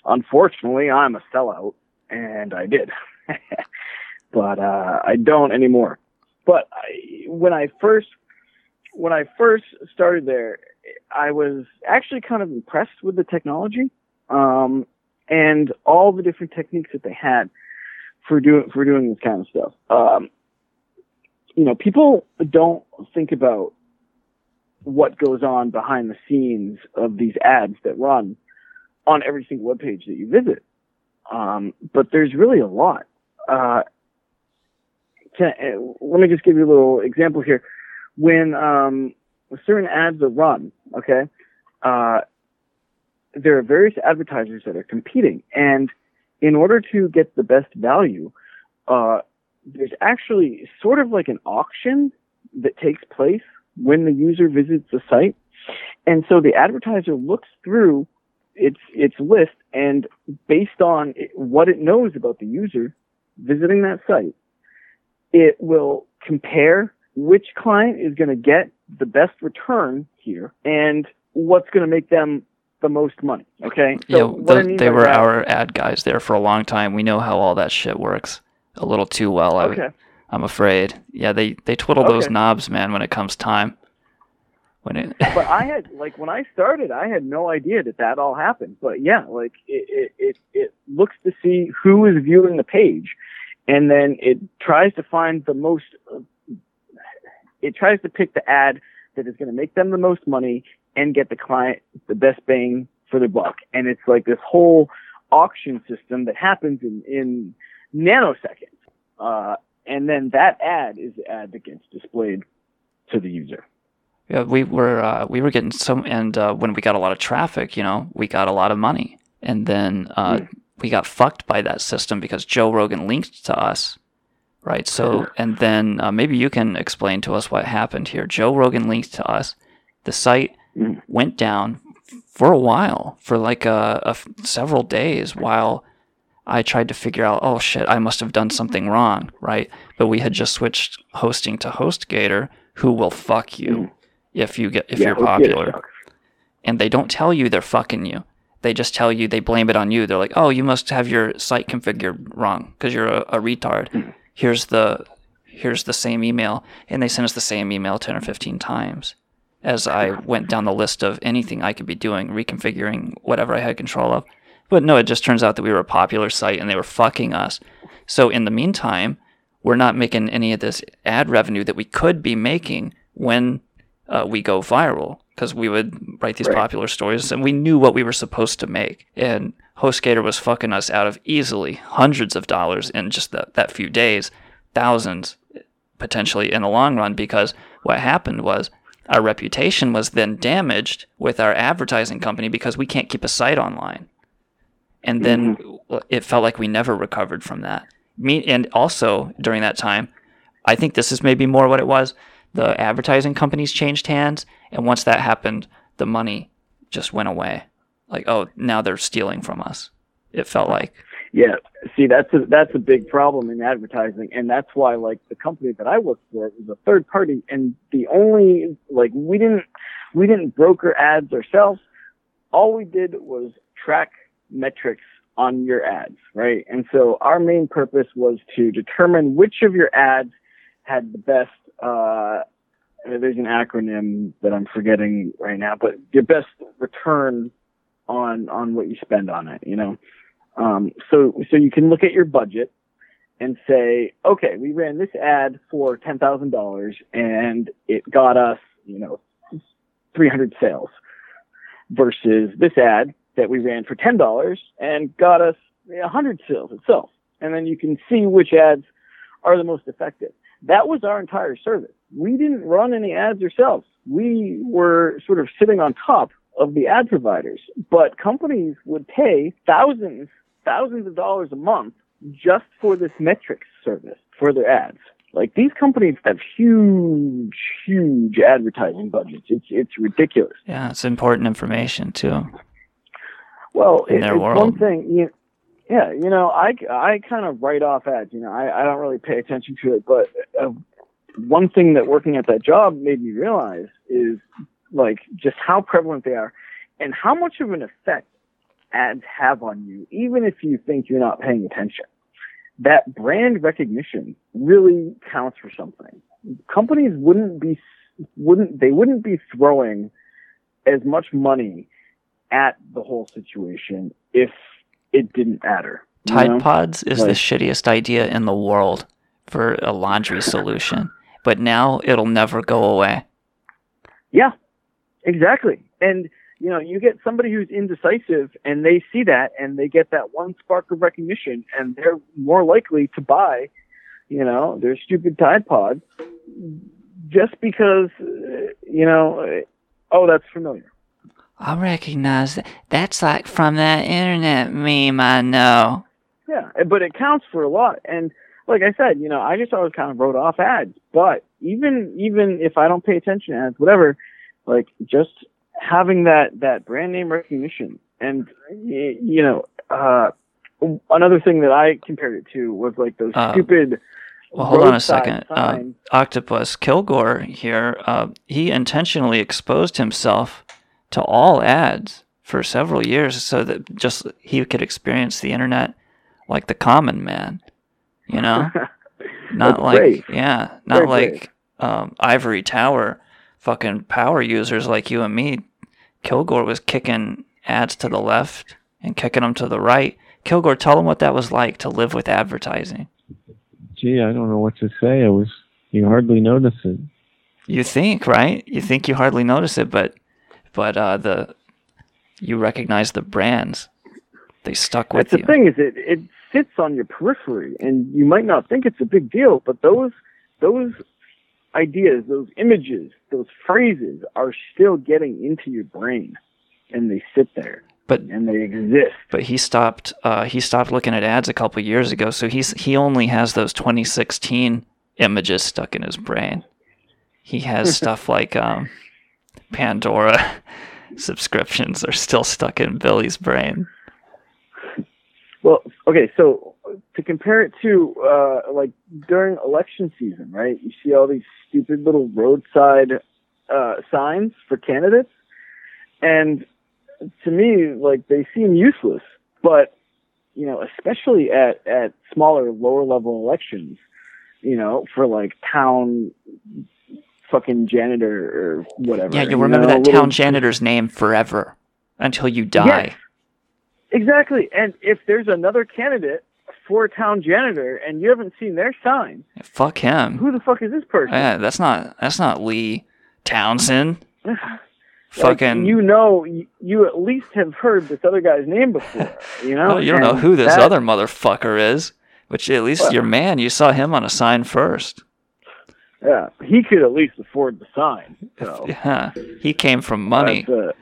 unfortunately I'm a sellout, and I did, but uh, I don't anymore. But I, when I first when I first started there, I was actually kind of impressed with the technology um, and all the different techniques that they had for doing for doing this kind of stuff. Um, you know, people don't think about what goes on behind the scenes of these ads that run on every single web page that you visit. Um, but there's really a lot. Uh, can, uh, let me just give you a little example here. When um, certain ads are run, okay, uh, there are various advertisers that are competing, and in order to get the best value, uh, there's actually sort of like an auction that takes place when the user visits the site, and so the advertiser looks through its its list, and based on what it knows about the user visiting that site, it will compare which client is going to get the best return here and what's going to make them the most money. Okay. So yeah, what I mean they were that- our ad guys there for a long time. We know how all that shit works a little too well. I, Okay. I'm afraid. Yeah, they they twiddle those knobs, man, when it comes time. When it but I had like when I started, I had no idea that that all happened. But yeah, like it it it, it looks to see who is viewing the page, and then it tries to find the most. It tries to pick the ad that is going to make them the most money and get the client the best bang for their buck. And it's like this whole auction system that happens in in nanoseconds. Uh, and then that ad is the ad that gets displayed to the user. Yeah, we were uh, we were getting some, and uh, when we got a lot of traffic, you know, we got a lot of money, and then uh, we got fucked by that system because Joe Rogan linked to us, right? So, and then uh, maybe you can explain to us what happened here. Joe Rogan linked to us. The site Mm. went down for a while, for like a, a f- several days, while I tried to figure out, oh shit, I must have done something wrong, right? But we had just switched hosting to HostGator, who will fuck you if you get if Yeah, you're let's get it, popular. And they don't tell you they're fucking you. They just tell you they blame it on you. They're like, oh, you must have your site configured wrong because you're a, a retard. Here's the here's the same email, and they send us the same email ten or fifteen times. As I went down the list of anything I could be doing, reconfiguring whatever I had control of. But no, it just turns out that we were a popular site and they were fucking us. So in the meantime, we're not making any of this ad revenue that we could be making when uh, we go viral because we would write these Right. popular stories and we knew what we were supposed to make. And HostGator was fucking us out of easily hundreds of dollars in just that, that few days, thousands potentially in the long run because what happened was our reputation was then damaged with our advertising company because we can't keep a site online. And then mm-hmm. it felt like we never recovered from that. Me and also during that time, I think this is maybe more what it was. The advertising companies changed hands, and once that happened, the money just went away. Like, oh, now they're stealing from us. It felt like. Yeah, see, that's a that's a big problem in advertising, and that's why like the company that I worked for was a third party, and the only like we didn't we didn't broker ads ourselves. All we did was track metrics on your ads, right? And so our main purpose was to determine which of your ads had the best. Uh, there's an acronym that I'm forgetting right now, but your best return on on what you spend on it, you know. Um, so, so you can look at your budget and say, okay, we ran this ad for ten thousand dollars and it got us, you know, three hundred sales, versus this ad that we ran for ten dollars and got us a hundred sales itself. And then you can see which ads are the most effective. That was our entire service. We didn't run any ads ourselves. We were sort of sitting on top of the ad providers, but companies would pay thousands, thousands of dollars a month just for this metrics service for their ads. Like these companies have huge, huge advertising budgets. It's it's ridiculous. Yeah, it's important information too. Well, In it, their it's world. one thing. You, yeah, you know, I I kind of write off ads. You know, I I don't really pay attention to it, but uh, one thing that working at that job made me realize is like just how prevalent they are, and how much of an effect ads have on you, even if you think you're not paying attention. That brand recognition really counts for something. Companies wouldn't be wouldn't they wouldn't be throwing as much money at the whole situation if it didn't matter. Tide know? Pods is the shittiest idea in the world for a laundry solution, but now it'll never go away. Yeah, exactly. And you know, you get somebody who's indecisive, and they see that, and they get that one spark of recognition, and they're more likely to buy, you know, their stupid Tide Pod, just because, uh, you know, uh, oh, that's familiar. I recognize that. That's like from that internet meme I know. Yeah, but it counts for a lot. And like I said, you know, I just always kind of wrote off ads. But even even if I don't pay attention to ads, whatever, like just having that that brand name recognition and you know, uh, another thing that I compared it to was like those Uh, stupid. Well, hold on a second. Uh. Octopus Kilgore here, uh, he intentionally exposed himself to all ads for several years so that just he could experience the internet like the common man. You know? not That's like brave. yeah, not Very like um, Ivory Tower fucking power users like you and me. Kilgore was kicking ads to the left and kicking them to the right. Kilgore, tell them what that was like to live with advertising. Gee, I don't know what to say. I was you hardly notice it. You think, right? You think you hardly notice it, but but uh, the you recognize the brands. They stuck with That's the you. thing is it it sits on your periphery, and you might not think it's a big deal, but those those ideas, those images, those phrases are still getting into your brain, and they sit there But and they exist. but he stopped uh, he stopped looking at ads a couple years ago, so he's he only has those 2016 images stuck in his brain. He has stuff like um, Pandora subscriptions are still stuck in Billy's brain. Well, okay, so to compare it to uh, like during election season, right? You see all these stupid little roadside uh, signs for candidates, and to me, like they seem useless. But you know, especially at at smaller, lower level elections, you know, for like town fucking janitor or whatever. Yeah, you'll remember know, that little- town janitor's name forever until you die. Yes. Exactly. And if there's another candidate for town janitor and you haven't seen their sign, Fuck him. who the fuck is this person? Yeah, that's not that's not Lee Townsend. Like, Fucking you know, you, you at least have heard this other guy's name before. You know, Oh, you don't know who this that- other motherfucker is. Which at least your man, you saw him on a sign first. Yeah, he could at least afford the sign. So Yeah, he came from money. That's a,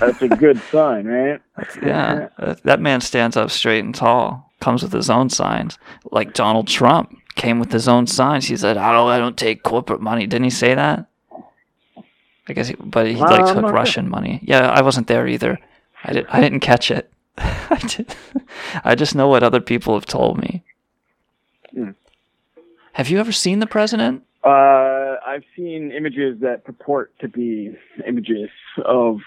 that's a good sign, right? Yeah, that man stands up straight and tall. Comes with his own signs, like Donald Trump came with his own signs. He said, "I don't, I don't take corporate money." Didn't he say that? I guess, he, but he like took not sure. Russian money. Yeah, I wasn't there either. I did. I didn't catch it. I did. I just know what other people have told me. Hmm. Have you ever seen the president? Uh, I've seen images that purport to be images of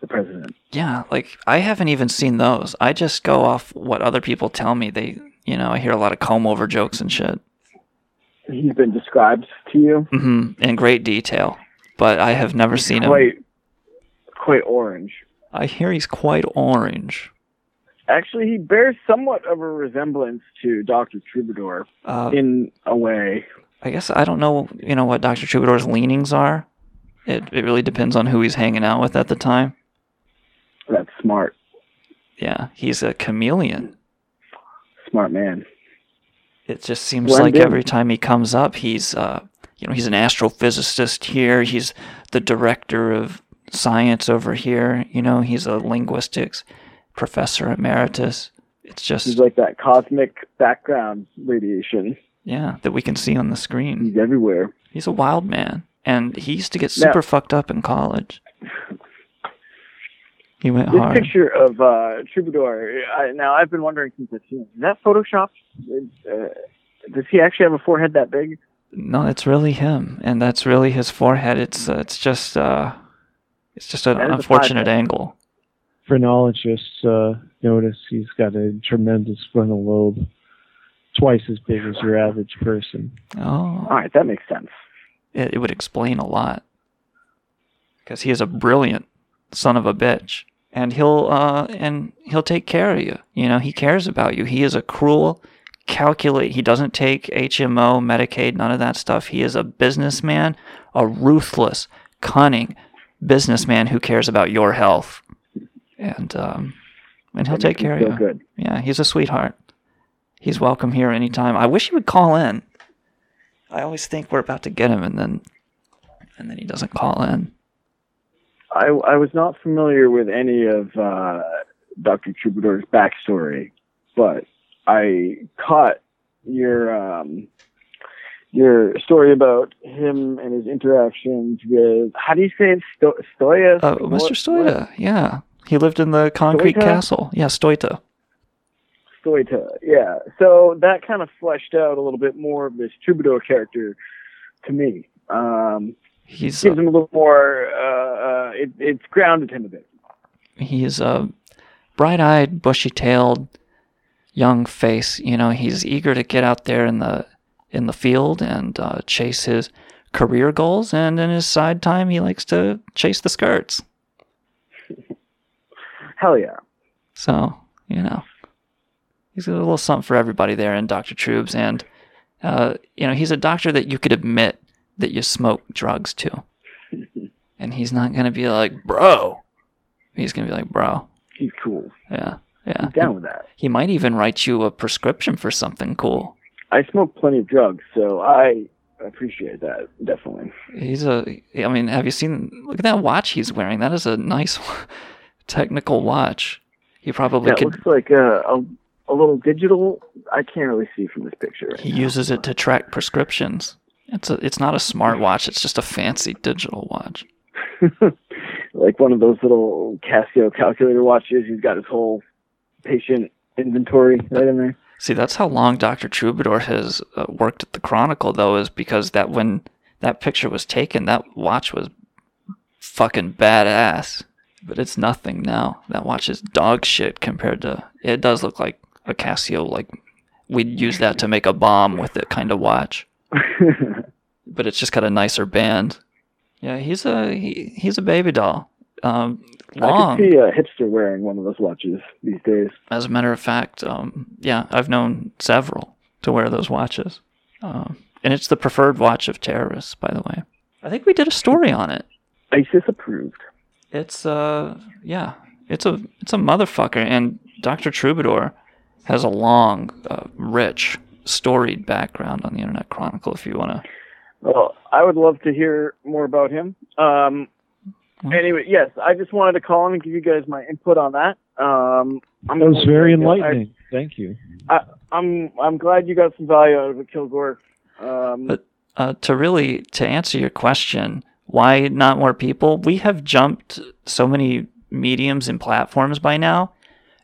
the president. Yeah, like I haven't even seen those. I just go off what other people tell me. They, you know, I hear a lot of comb over jokes and shit. He's been described to you hmm in great detail, but I have never seen him. quite, quite orange. I hear he's quite orange. Actually, he bears somewhat of a resemblance to Doctor Troubadour Uh, in a way. I guess I don't know, you know, what Dr. Troubadour's leanings are. It it really depends on who he's hanging out with at the time. That's smart, Yeah, he's a chameleon. smart man. It just seems like every time he comes up, he's uh, you know, he's an astrophysicist here. He's the director of science over here. You know, he's a linguistics professor emeritus. It's just He's like that cosmic background radiation. Yeah that we can see on the screen. He's everywhere. He's a wild man, and he used to get Now- super fucked up in college. He went hard. This hard. picture of uh, Troubadour. I, now I've been wondering since I've seen it. Is that Photoshop? Uh, does he actually have a forehead that big? No, it's really him, and that's really his forehead. It's uh, it's just uh, it's just an That is a unfortunate angle. Phrenologists uh, notice he's got a tremendous frontal lobe, twice as big as your average person. Oh, All right, that makes sense. it, it would explain a lot because he is a brilliant son of a bitch, and he'll uh and he'll take care of you. You know, he cares about you. He is a cruel, calculate. He doesn't take HMO, Medicaid, none of that stuff. He is a businessman, a ruthless, cunning businessman who cares about your health, and um, and he'll That take care of you. Good. Yeah, he's a sweetheart. He's welcome here anytime. I wish he would call in. I always think we're about to get him, and then and then he doesn't call in. I I was not familiar with any of uh, Dr. Troubadour's backstory, but I caught your um, your story about him and his interactions with how do you say it? Sto- Stoya? Uh, Mr. Stoita, yeah, he lived in the concrete Stoita? castle. Yeah, Stoita. Stoita, yeah. So that kind of fleshed out a little bit more of this Troubadour character to me. Um, He's gives uh, him a little more. Uh, uh, it, it's grounded him a bit. he's a bright-eyed, bushy-tailed young face. You know, he's eager to get out there in the in the field and uh, chase his career goals. And in his side time, he likes to chase the skirts. Hell yeah. So, you know, he's got a little something for everybody there in Dr. Trubes. And, uh, you know, he's a doctor that you could admit that you smoke drugs to. And he's not going to be like, bro. He's going to be like, bro. He's cool. Yeah. Yeah. Down with that. He might even write you a prescription for something cool. I smoke plenty of drugs, so I appreciate that definitely. He's a, I mean, have you seen, look at that watch he's wearing. That is a nice technical watch. He probably That could, looks like a, a a little digital. I can't really see from this picture. Right he now. uses it to track prescriptions. It's a, it's not a smart watch. It's just a fancy digital watch. like one of those little Casio calculator watches. He's got his whole patient inventory right in there. See, that's how long Dr. Troubadour has uh, worked at the Chronicle, though, is because that when that picture was taken, that watch was fucking badass. But it's nothing now. That watch is dog shit compared to. It does look like a Casio, like we'd use that to make a bomb with it kind of watch. But it's just got a nicer band. Yeah, he's a he, he's a baby doll. Um, I long. could see a hipster wearing one of those watches these days. As a matter of fact, um, yeah, I've known several to wear those watches. Um, and it's the preferred watch of terrorists, by the way. I think we did a story on it. ISIS approved. It's uh, yeah, it's a it's a motherfucker. And Dr. Troubadour has a long, uh, rich, storied background on the Internet Chronicle. If you want to, Well, I would love to hear more about him. Um, anyway, yes, I just wanted to call in and give you guys my input on that. Um, I'm, That was very I- enlightening. Thank you. I'm I'm glad you got some value out of it, Kilgore. Um, But- uh, to really to answer your question, why not more people? We have jumped so many mediums and platforms by now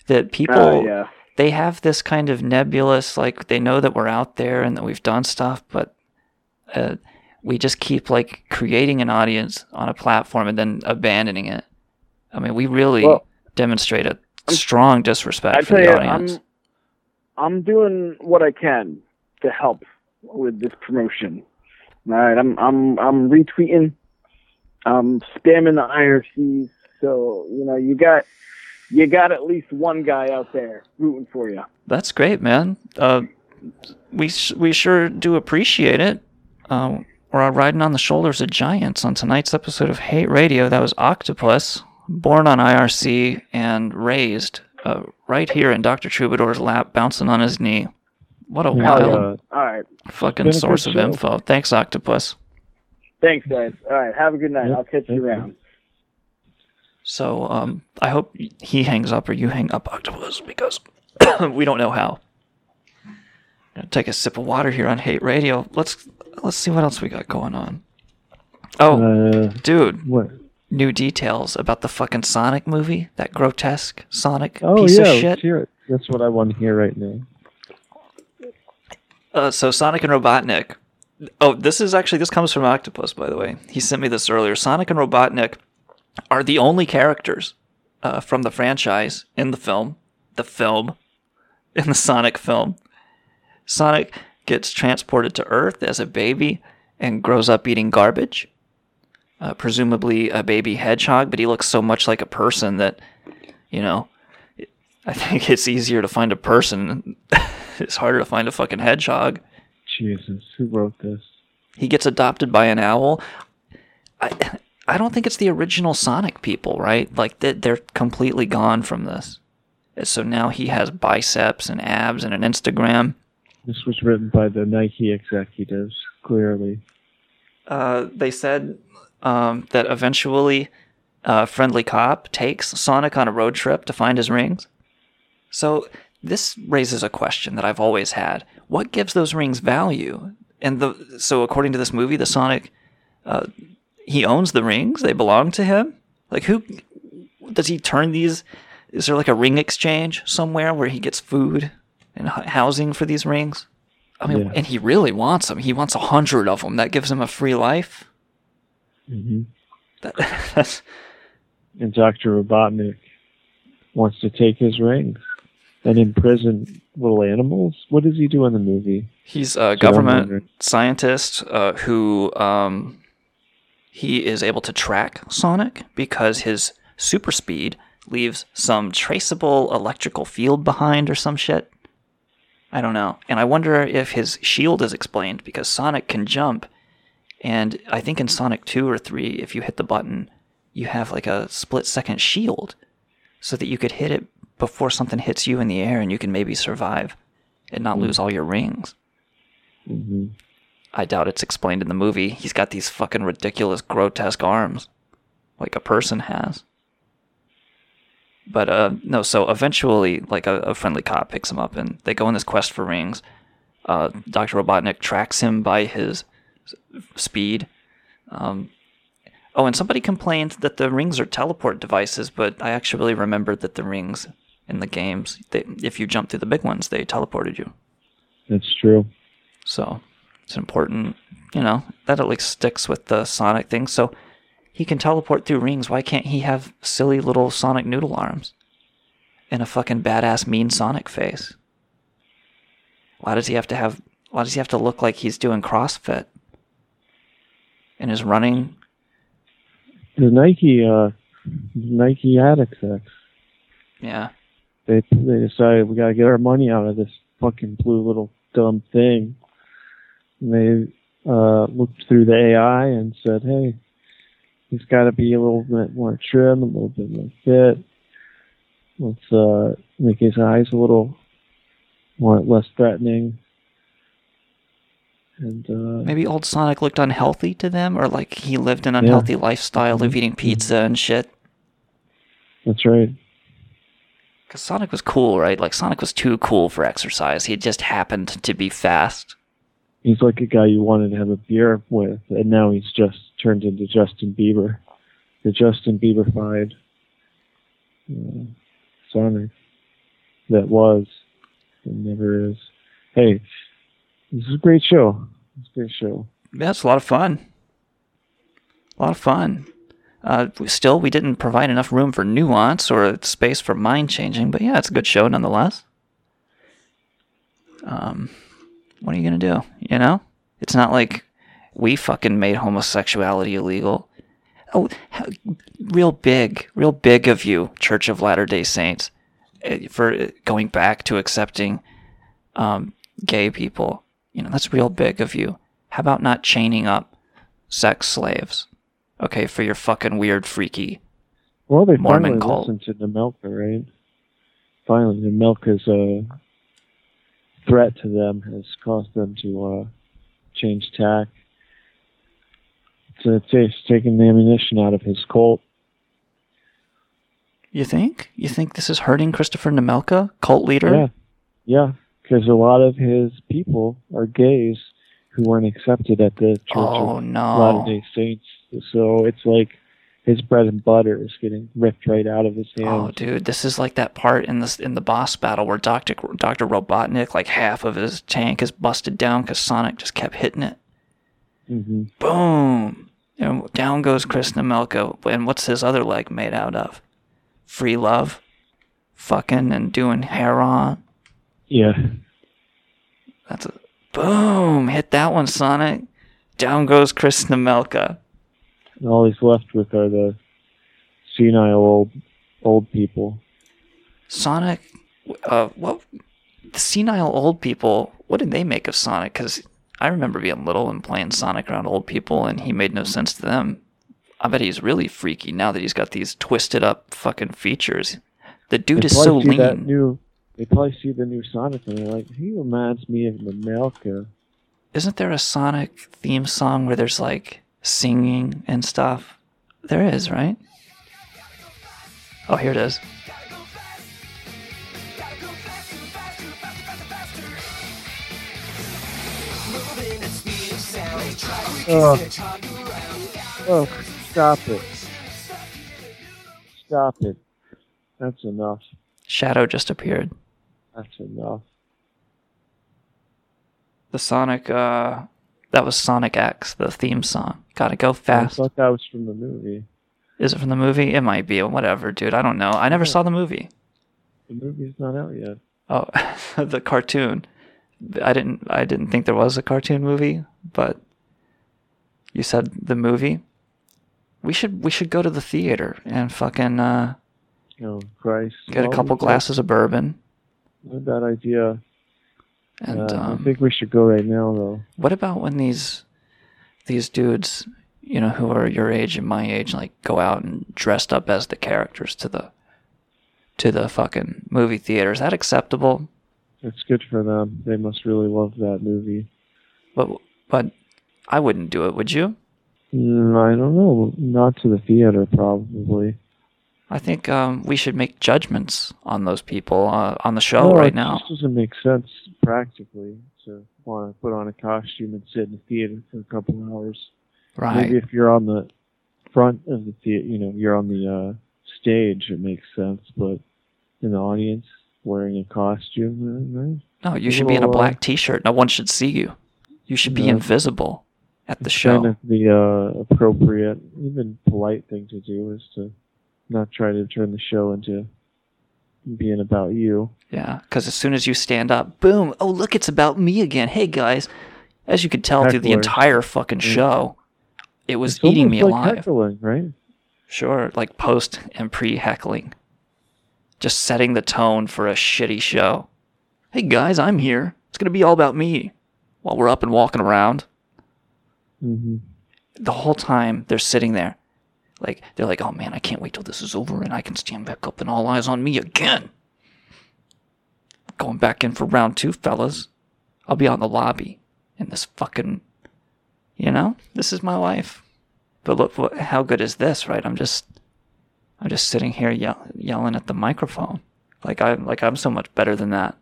that people uh, yeah. They have this kind of nebulous like they know that we're out there and that we've done stuff but uh, we just keep like creating an audience on a platform and then abandoning it i mean we really Well, demonstrate a strong disrespect I for the you, audience I'm I'm doing what I can to help with this promotion. All right, I'm I'm I'm retweeting, I'm spamming the IRCs. So you know, you got you got at least one guy out there rooting for you. that's great man uh, we, we sure do appreciate it uh, we're riding on the shoulders of giants on tonight's episode of hate radio that was octopus born on irc and raised uh, right here in dr troubadour's lap bouncing on his knee What a wild uh, All right. fucking been a good source of show. info. Thanks, Octopus. Thanks, guys. All right. Have a good night. Yep, I'll catch you you. around. So um, I hope he hangs up or you hang up, Octopus, because we don't know how. Take a sip of water here on Hate Radio. Let's let's see what else we got going on. Oh, Uh, dude, what? new details about the fucking Sonic movie. That grotesque Sonic Oh piece yeah, of shit. hear it. That's what I want to hear right now. Uh, so Sonic and Robotnik. Oh, this is actually this comes from Octopus, by the way. He sent me this earlier. Sonic and Robotnik are the only characters uh, from the franchise in the film. The film, in the Sonic film. Sonic gets transported to Earth as a baby and grows up eating garbage. Uh, presumably a baby hedgehog, but he looks so much like a person that, you know, I think it's easier to find a person. it's harder to find a fucking hedgehog. Jesus, who wrote this? He gets adopted by an owl. I I don't think it's the original Sonic people, right? Like they- they're completely gone from this. So now he has biceps and abs and an Instagram. This was written by the Nike executives, clearly. Uh, they said um, that eventually uh, Friendly Cop takes Sonic on a road trip to find his rings. So this raises a question that I've always had: What gives those rings value? And the so according to this movie, the Sonic, uh, he owns the rings; they belong to him. Like who does he turn these? Is there like a ring exchange somewhere where he gets food and housing for these rings? I mean, Yeah. and he really wants them. He wants a hundred of them. That gives him a free life. hmm That, that's And Dr. Robotnik wants to take his rings and imprison little animals. What does he do in the movie? He's a I'm government scientist uh, who um, he is able to track Sonic because his super speed leaves some traceable electrical field behind or some shit. I don't know. And I wonder if his shield is explained because Sonic can jump. And I think in Sonic 2 or 3, if you hit the button, you have like a split second shield so that you could hit it before something hits you in the air and you can maybe survive and not lose all your rings. hmm I doubt it's explained in the movie. He's got these fucking ridiculous, grotesque arms, like a person has. But uh, no, so eventually, like a, a friendly cop picks him up, and they go on this quest for rings. Uh, Doctor Robotnik tracks him by his speed. Um, oh, and somebody complained that the rings are teleport devices, but I actually remembered that the rings in the games, they, if you jump through the big ones, they teleported you. That's true. So it's important, you know, that at least sticks with the Sonic thing. So he can teleport through rings. Why can't he have silly little Sonic noodle arms and a fucking badass mean Sonic face? Why does he have to have? Why does he have to look like he's doing CrossFit and is running? The Nike, uh, Nike ad execs, Yeah, they they decided we gotta get our money out of this fucking blue little dumb thing. And they uh, looked through the AI and said, "Hey, he's got to be a little bit more trim, a little bit more fit. Let's uh, make his eyes a little more less threatening." And uh, maybe old Sonic looked unhealthy to them, or like he lived an unhealthy lifestyle of eating pizza and shit. that's right. Because Sonic was cool, right? Like Sonic was too cool for exercise. He just happened to be fast. He's like a guy you wanted to have a beer with, and now he's just turned into Justin Bieber, the Justin Bieberfied uh, Sonic that was and never is. Hey, this is a great show. It's a great show. Yeah, it's a lot of fun. A lot of fun. Uh, still, we didn't provide enough room for nuance or space for mind changing, but yeah, it's a good show nonetheless. Um, what are you gonna do? You know, it's not like we fucking made homosexuality illegal. Oh, real big, real big of you, Church of Latter Day Saints, eh, for going back to accepting um, gay people. You know, that's real big of you. How about not chaining up sex slaves? Okay, for your fucking weird, freaky. Well, they Mormon finally cult. listened to Nemelka, right? Finally, Nemelka's uh, threat to them has caused them to uh, change tack. So it's, it's taking the ammunition out of his Colt. You think? You think this is hurting Christopher Nemelka, cult leader? Yeah, yeah, because a lot of his people are gays who weren't accepted at the Church Oh of no. Latter-day Saints. So it's like his bread and butter is getting ripped right out of his hands. Oh, dude, this is like that part in this in the boss battle where Doctor Doctor Robotnik, like half of his tank is busted down because Sonic just kept hitting it. hmm Boom, and down goes Chris Nemelka. And what's his other leg made out of? Free love, fucking and doing hair on. Yeah. That's a boom. Hit that one, Sonic. Down goes Chris Nemelka. And all he's left with are the senile old old people. Sonic, uh, what? The senile old people. What did they make of Sonic? Because I remember being little and playing Sonic around old people, and he made no sense to them. I bet he's really freaky now that he's got these twisted up fucking features. The dude They is so probably see that new. They probably see the new Sonic and they're like, he reminds me of the Melka. Isn't there a Sonic theme song where there's like singing and stuff? There is, right? Oh, here it is. Oh. oh, stop it. Stop it. That's enough. Shadow just appeared. That's enough. The Sonic, uh, that was Sonic X, the theme song. Gotta go fast. I thought that was from the movie. Is it from the movie? It might be. Whatever, dude. I don't know. I never saw the movie. The movie's not out yet. Oh, the cartoon. I didn't. I didn't think there was a cartoon movie, but you said the movie. We should. We should go to the theater and fucking uh, Oh, Christ. get a couple glasses of bourbon. Not a bad idea. And Uh, I um, think we should go right now, though. what about when these these dudes, you know, who are your age and my age, like go out and dressed up as the characters to the to the fucking movie theater? Is that acceptable? It's good for them. They must really love that movie. But but I wouldn't do it. Would you? Mm, I don't know. Not to the theater, probably. I think um, we should make judgments on those people uh, on the show No, right it now. just doesn't make sense practically to want to put on a costume and sit in the theater for a couple hours. Right. Maybe if you're on the front of the theater, you know, you're on the uh, stage, it makes sense. But in the audience, wearing a costume, uh, No, you should be in a uh, black T-shirt. No one should see you. You should be invisible at the show. kind of the uh, appropriate, even polite thing to do is to not try to turn the show into being about you. Yeah, because as soon as you stand up, boom! Oh, look, it's about me again. Hey guys, as you could tell through the entire fucking show, it was It's eating me like alive. Heckling, right? Sure, like post and pre heckling, just setting the tone for a shitty show. Hey guys, I'm here. It's gonna be all about me while we're up and walking around. hmm the whole time they're sitting there. Like they're like, oh man, I can't wait till this is over and I can stand back up and all eyes on me again. Going back in for round two, fellas. I'll be on the lobby in this fucking you know, this is my life. But look how good is this, right? I'm just I'm just sitting here yell, yelling at the microphone. Like I'm like I'm so much better than that.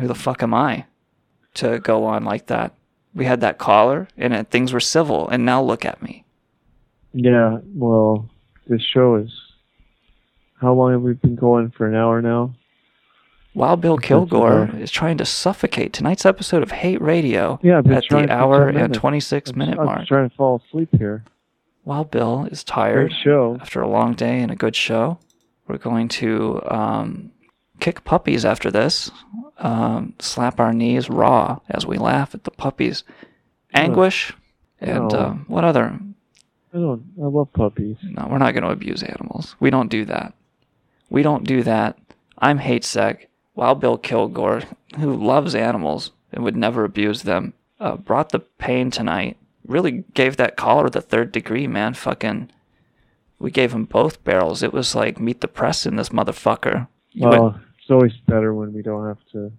Who the fuck am I to go on like that? We had that caller and it, things were civil and now look at me. Yeah, well, this show is. How long have we been going for an hour now? While Bill Kilgore uh, is trying to suffocate tonight's episode of Hate Radio Yeah, at the hour and minutes. 26 I'm, minute I'm trying to fall asleep here. While Bill is tired Great show. after a long day and a good show, we're going to um, kick puppies after this, um, slap our knees raw as we laugh at the puppies' anguish, and No. um, what other? I don't. I love puppies. No, we're not going to abuse animals. We don't do that. We don't do that. I'm Hate Sec. While Bill Kilgore, who loves animals and would never abuse them, uh, brought the pain tonight. Really gave that caller the third degree, man. Fucking, we gave him both barrels. It was like meet the press in this motherfucker. You Well, would- it's always better when we don't have to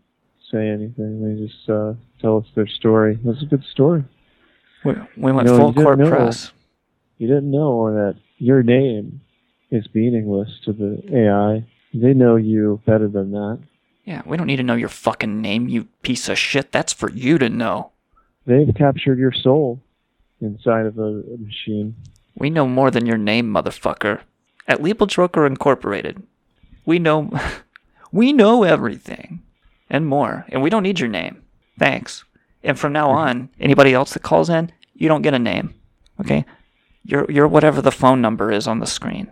say anything. They just uh, tell us their story. That's a good story. We, we went full you didn't court know. press. You didn't know that your name is meaningless to the AI. They know you better than that. Yeah, we don't need to know your fucking name, you piece of shit. That's for you to know. They've captured your soul inside of a, machine. We know more than your name, motherfucker. At Legal Joker Incorporated, we know we know everything and more, and we don't need your name. Thanks. And from now on, anybody else that calls in, you don't get a name. Okay? You're you're whatever the phone number is on the screen.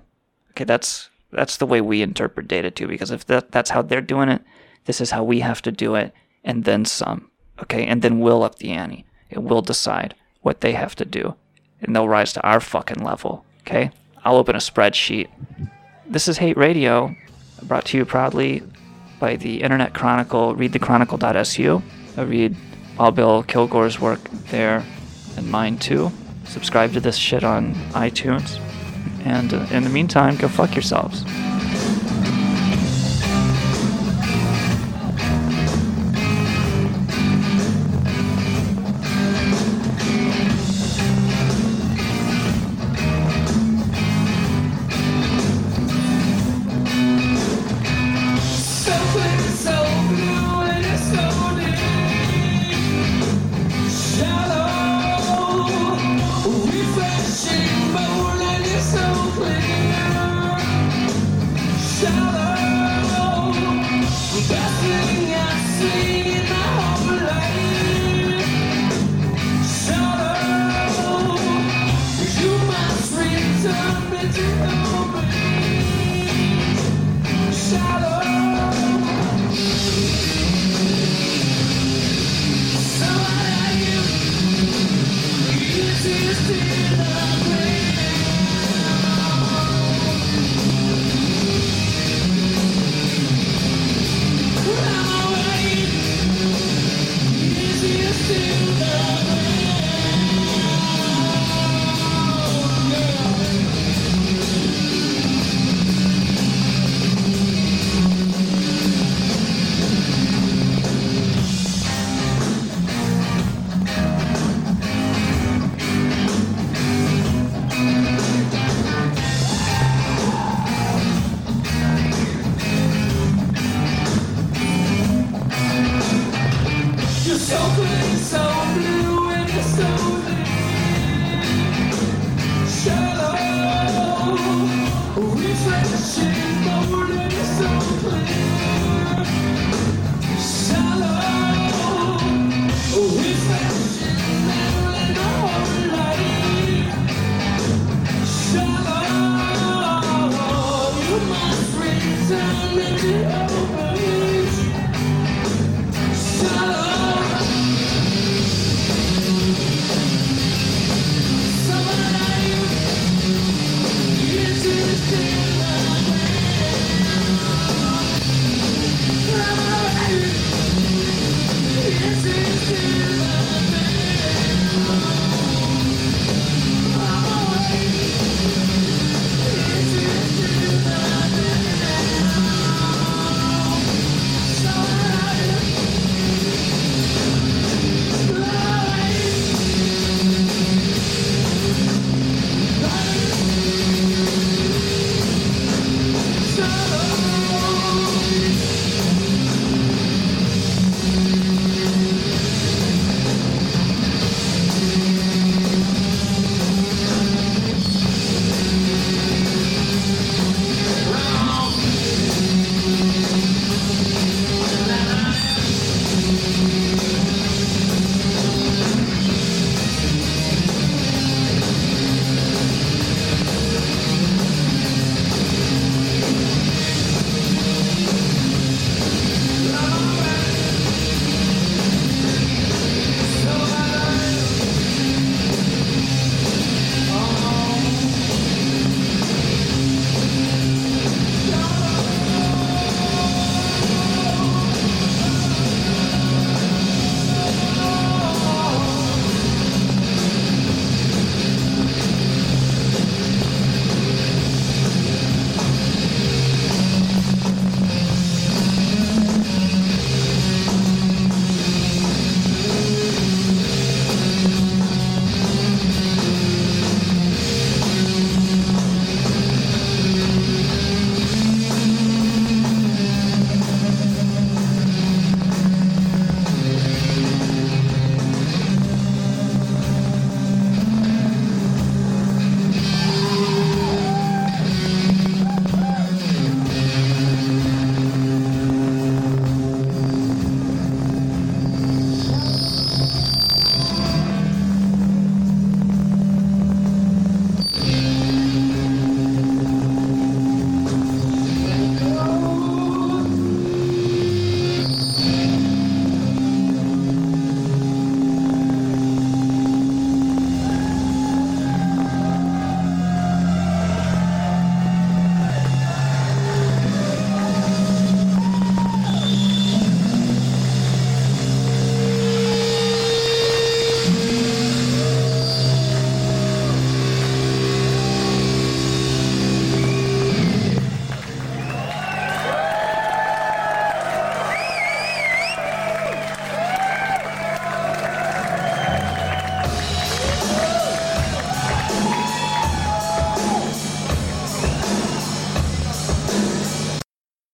Okay, that's that's the way we interpret data too, because if that that's how they're doing it, this is how we have to do it, and then some. Okay, and then we'll up the ante. And we'll decide what they have to do. And they'll rise to our fucking level. Okay? I'll open a spreadsheet. This is Hate Radio, brought to you proudly by the Internet Chronicle, readthechronicle.su. I read all Bill Kilgore's work there and mine too. Subscribe to this shit on iTunes. And uh, in the meantime, go fuck yourselves.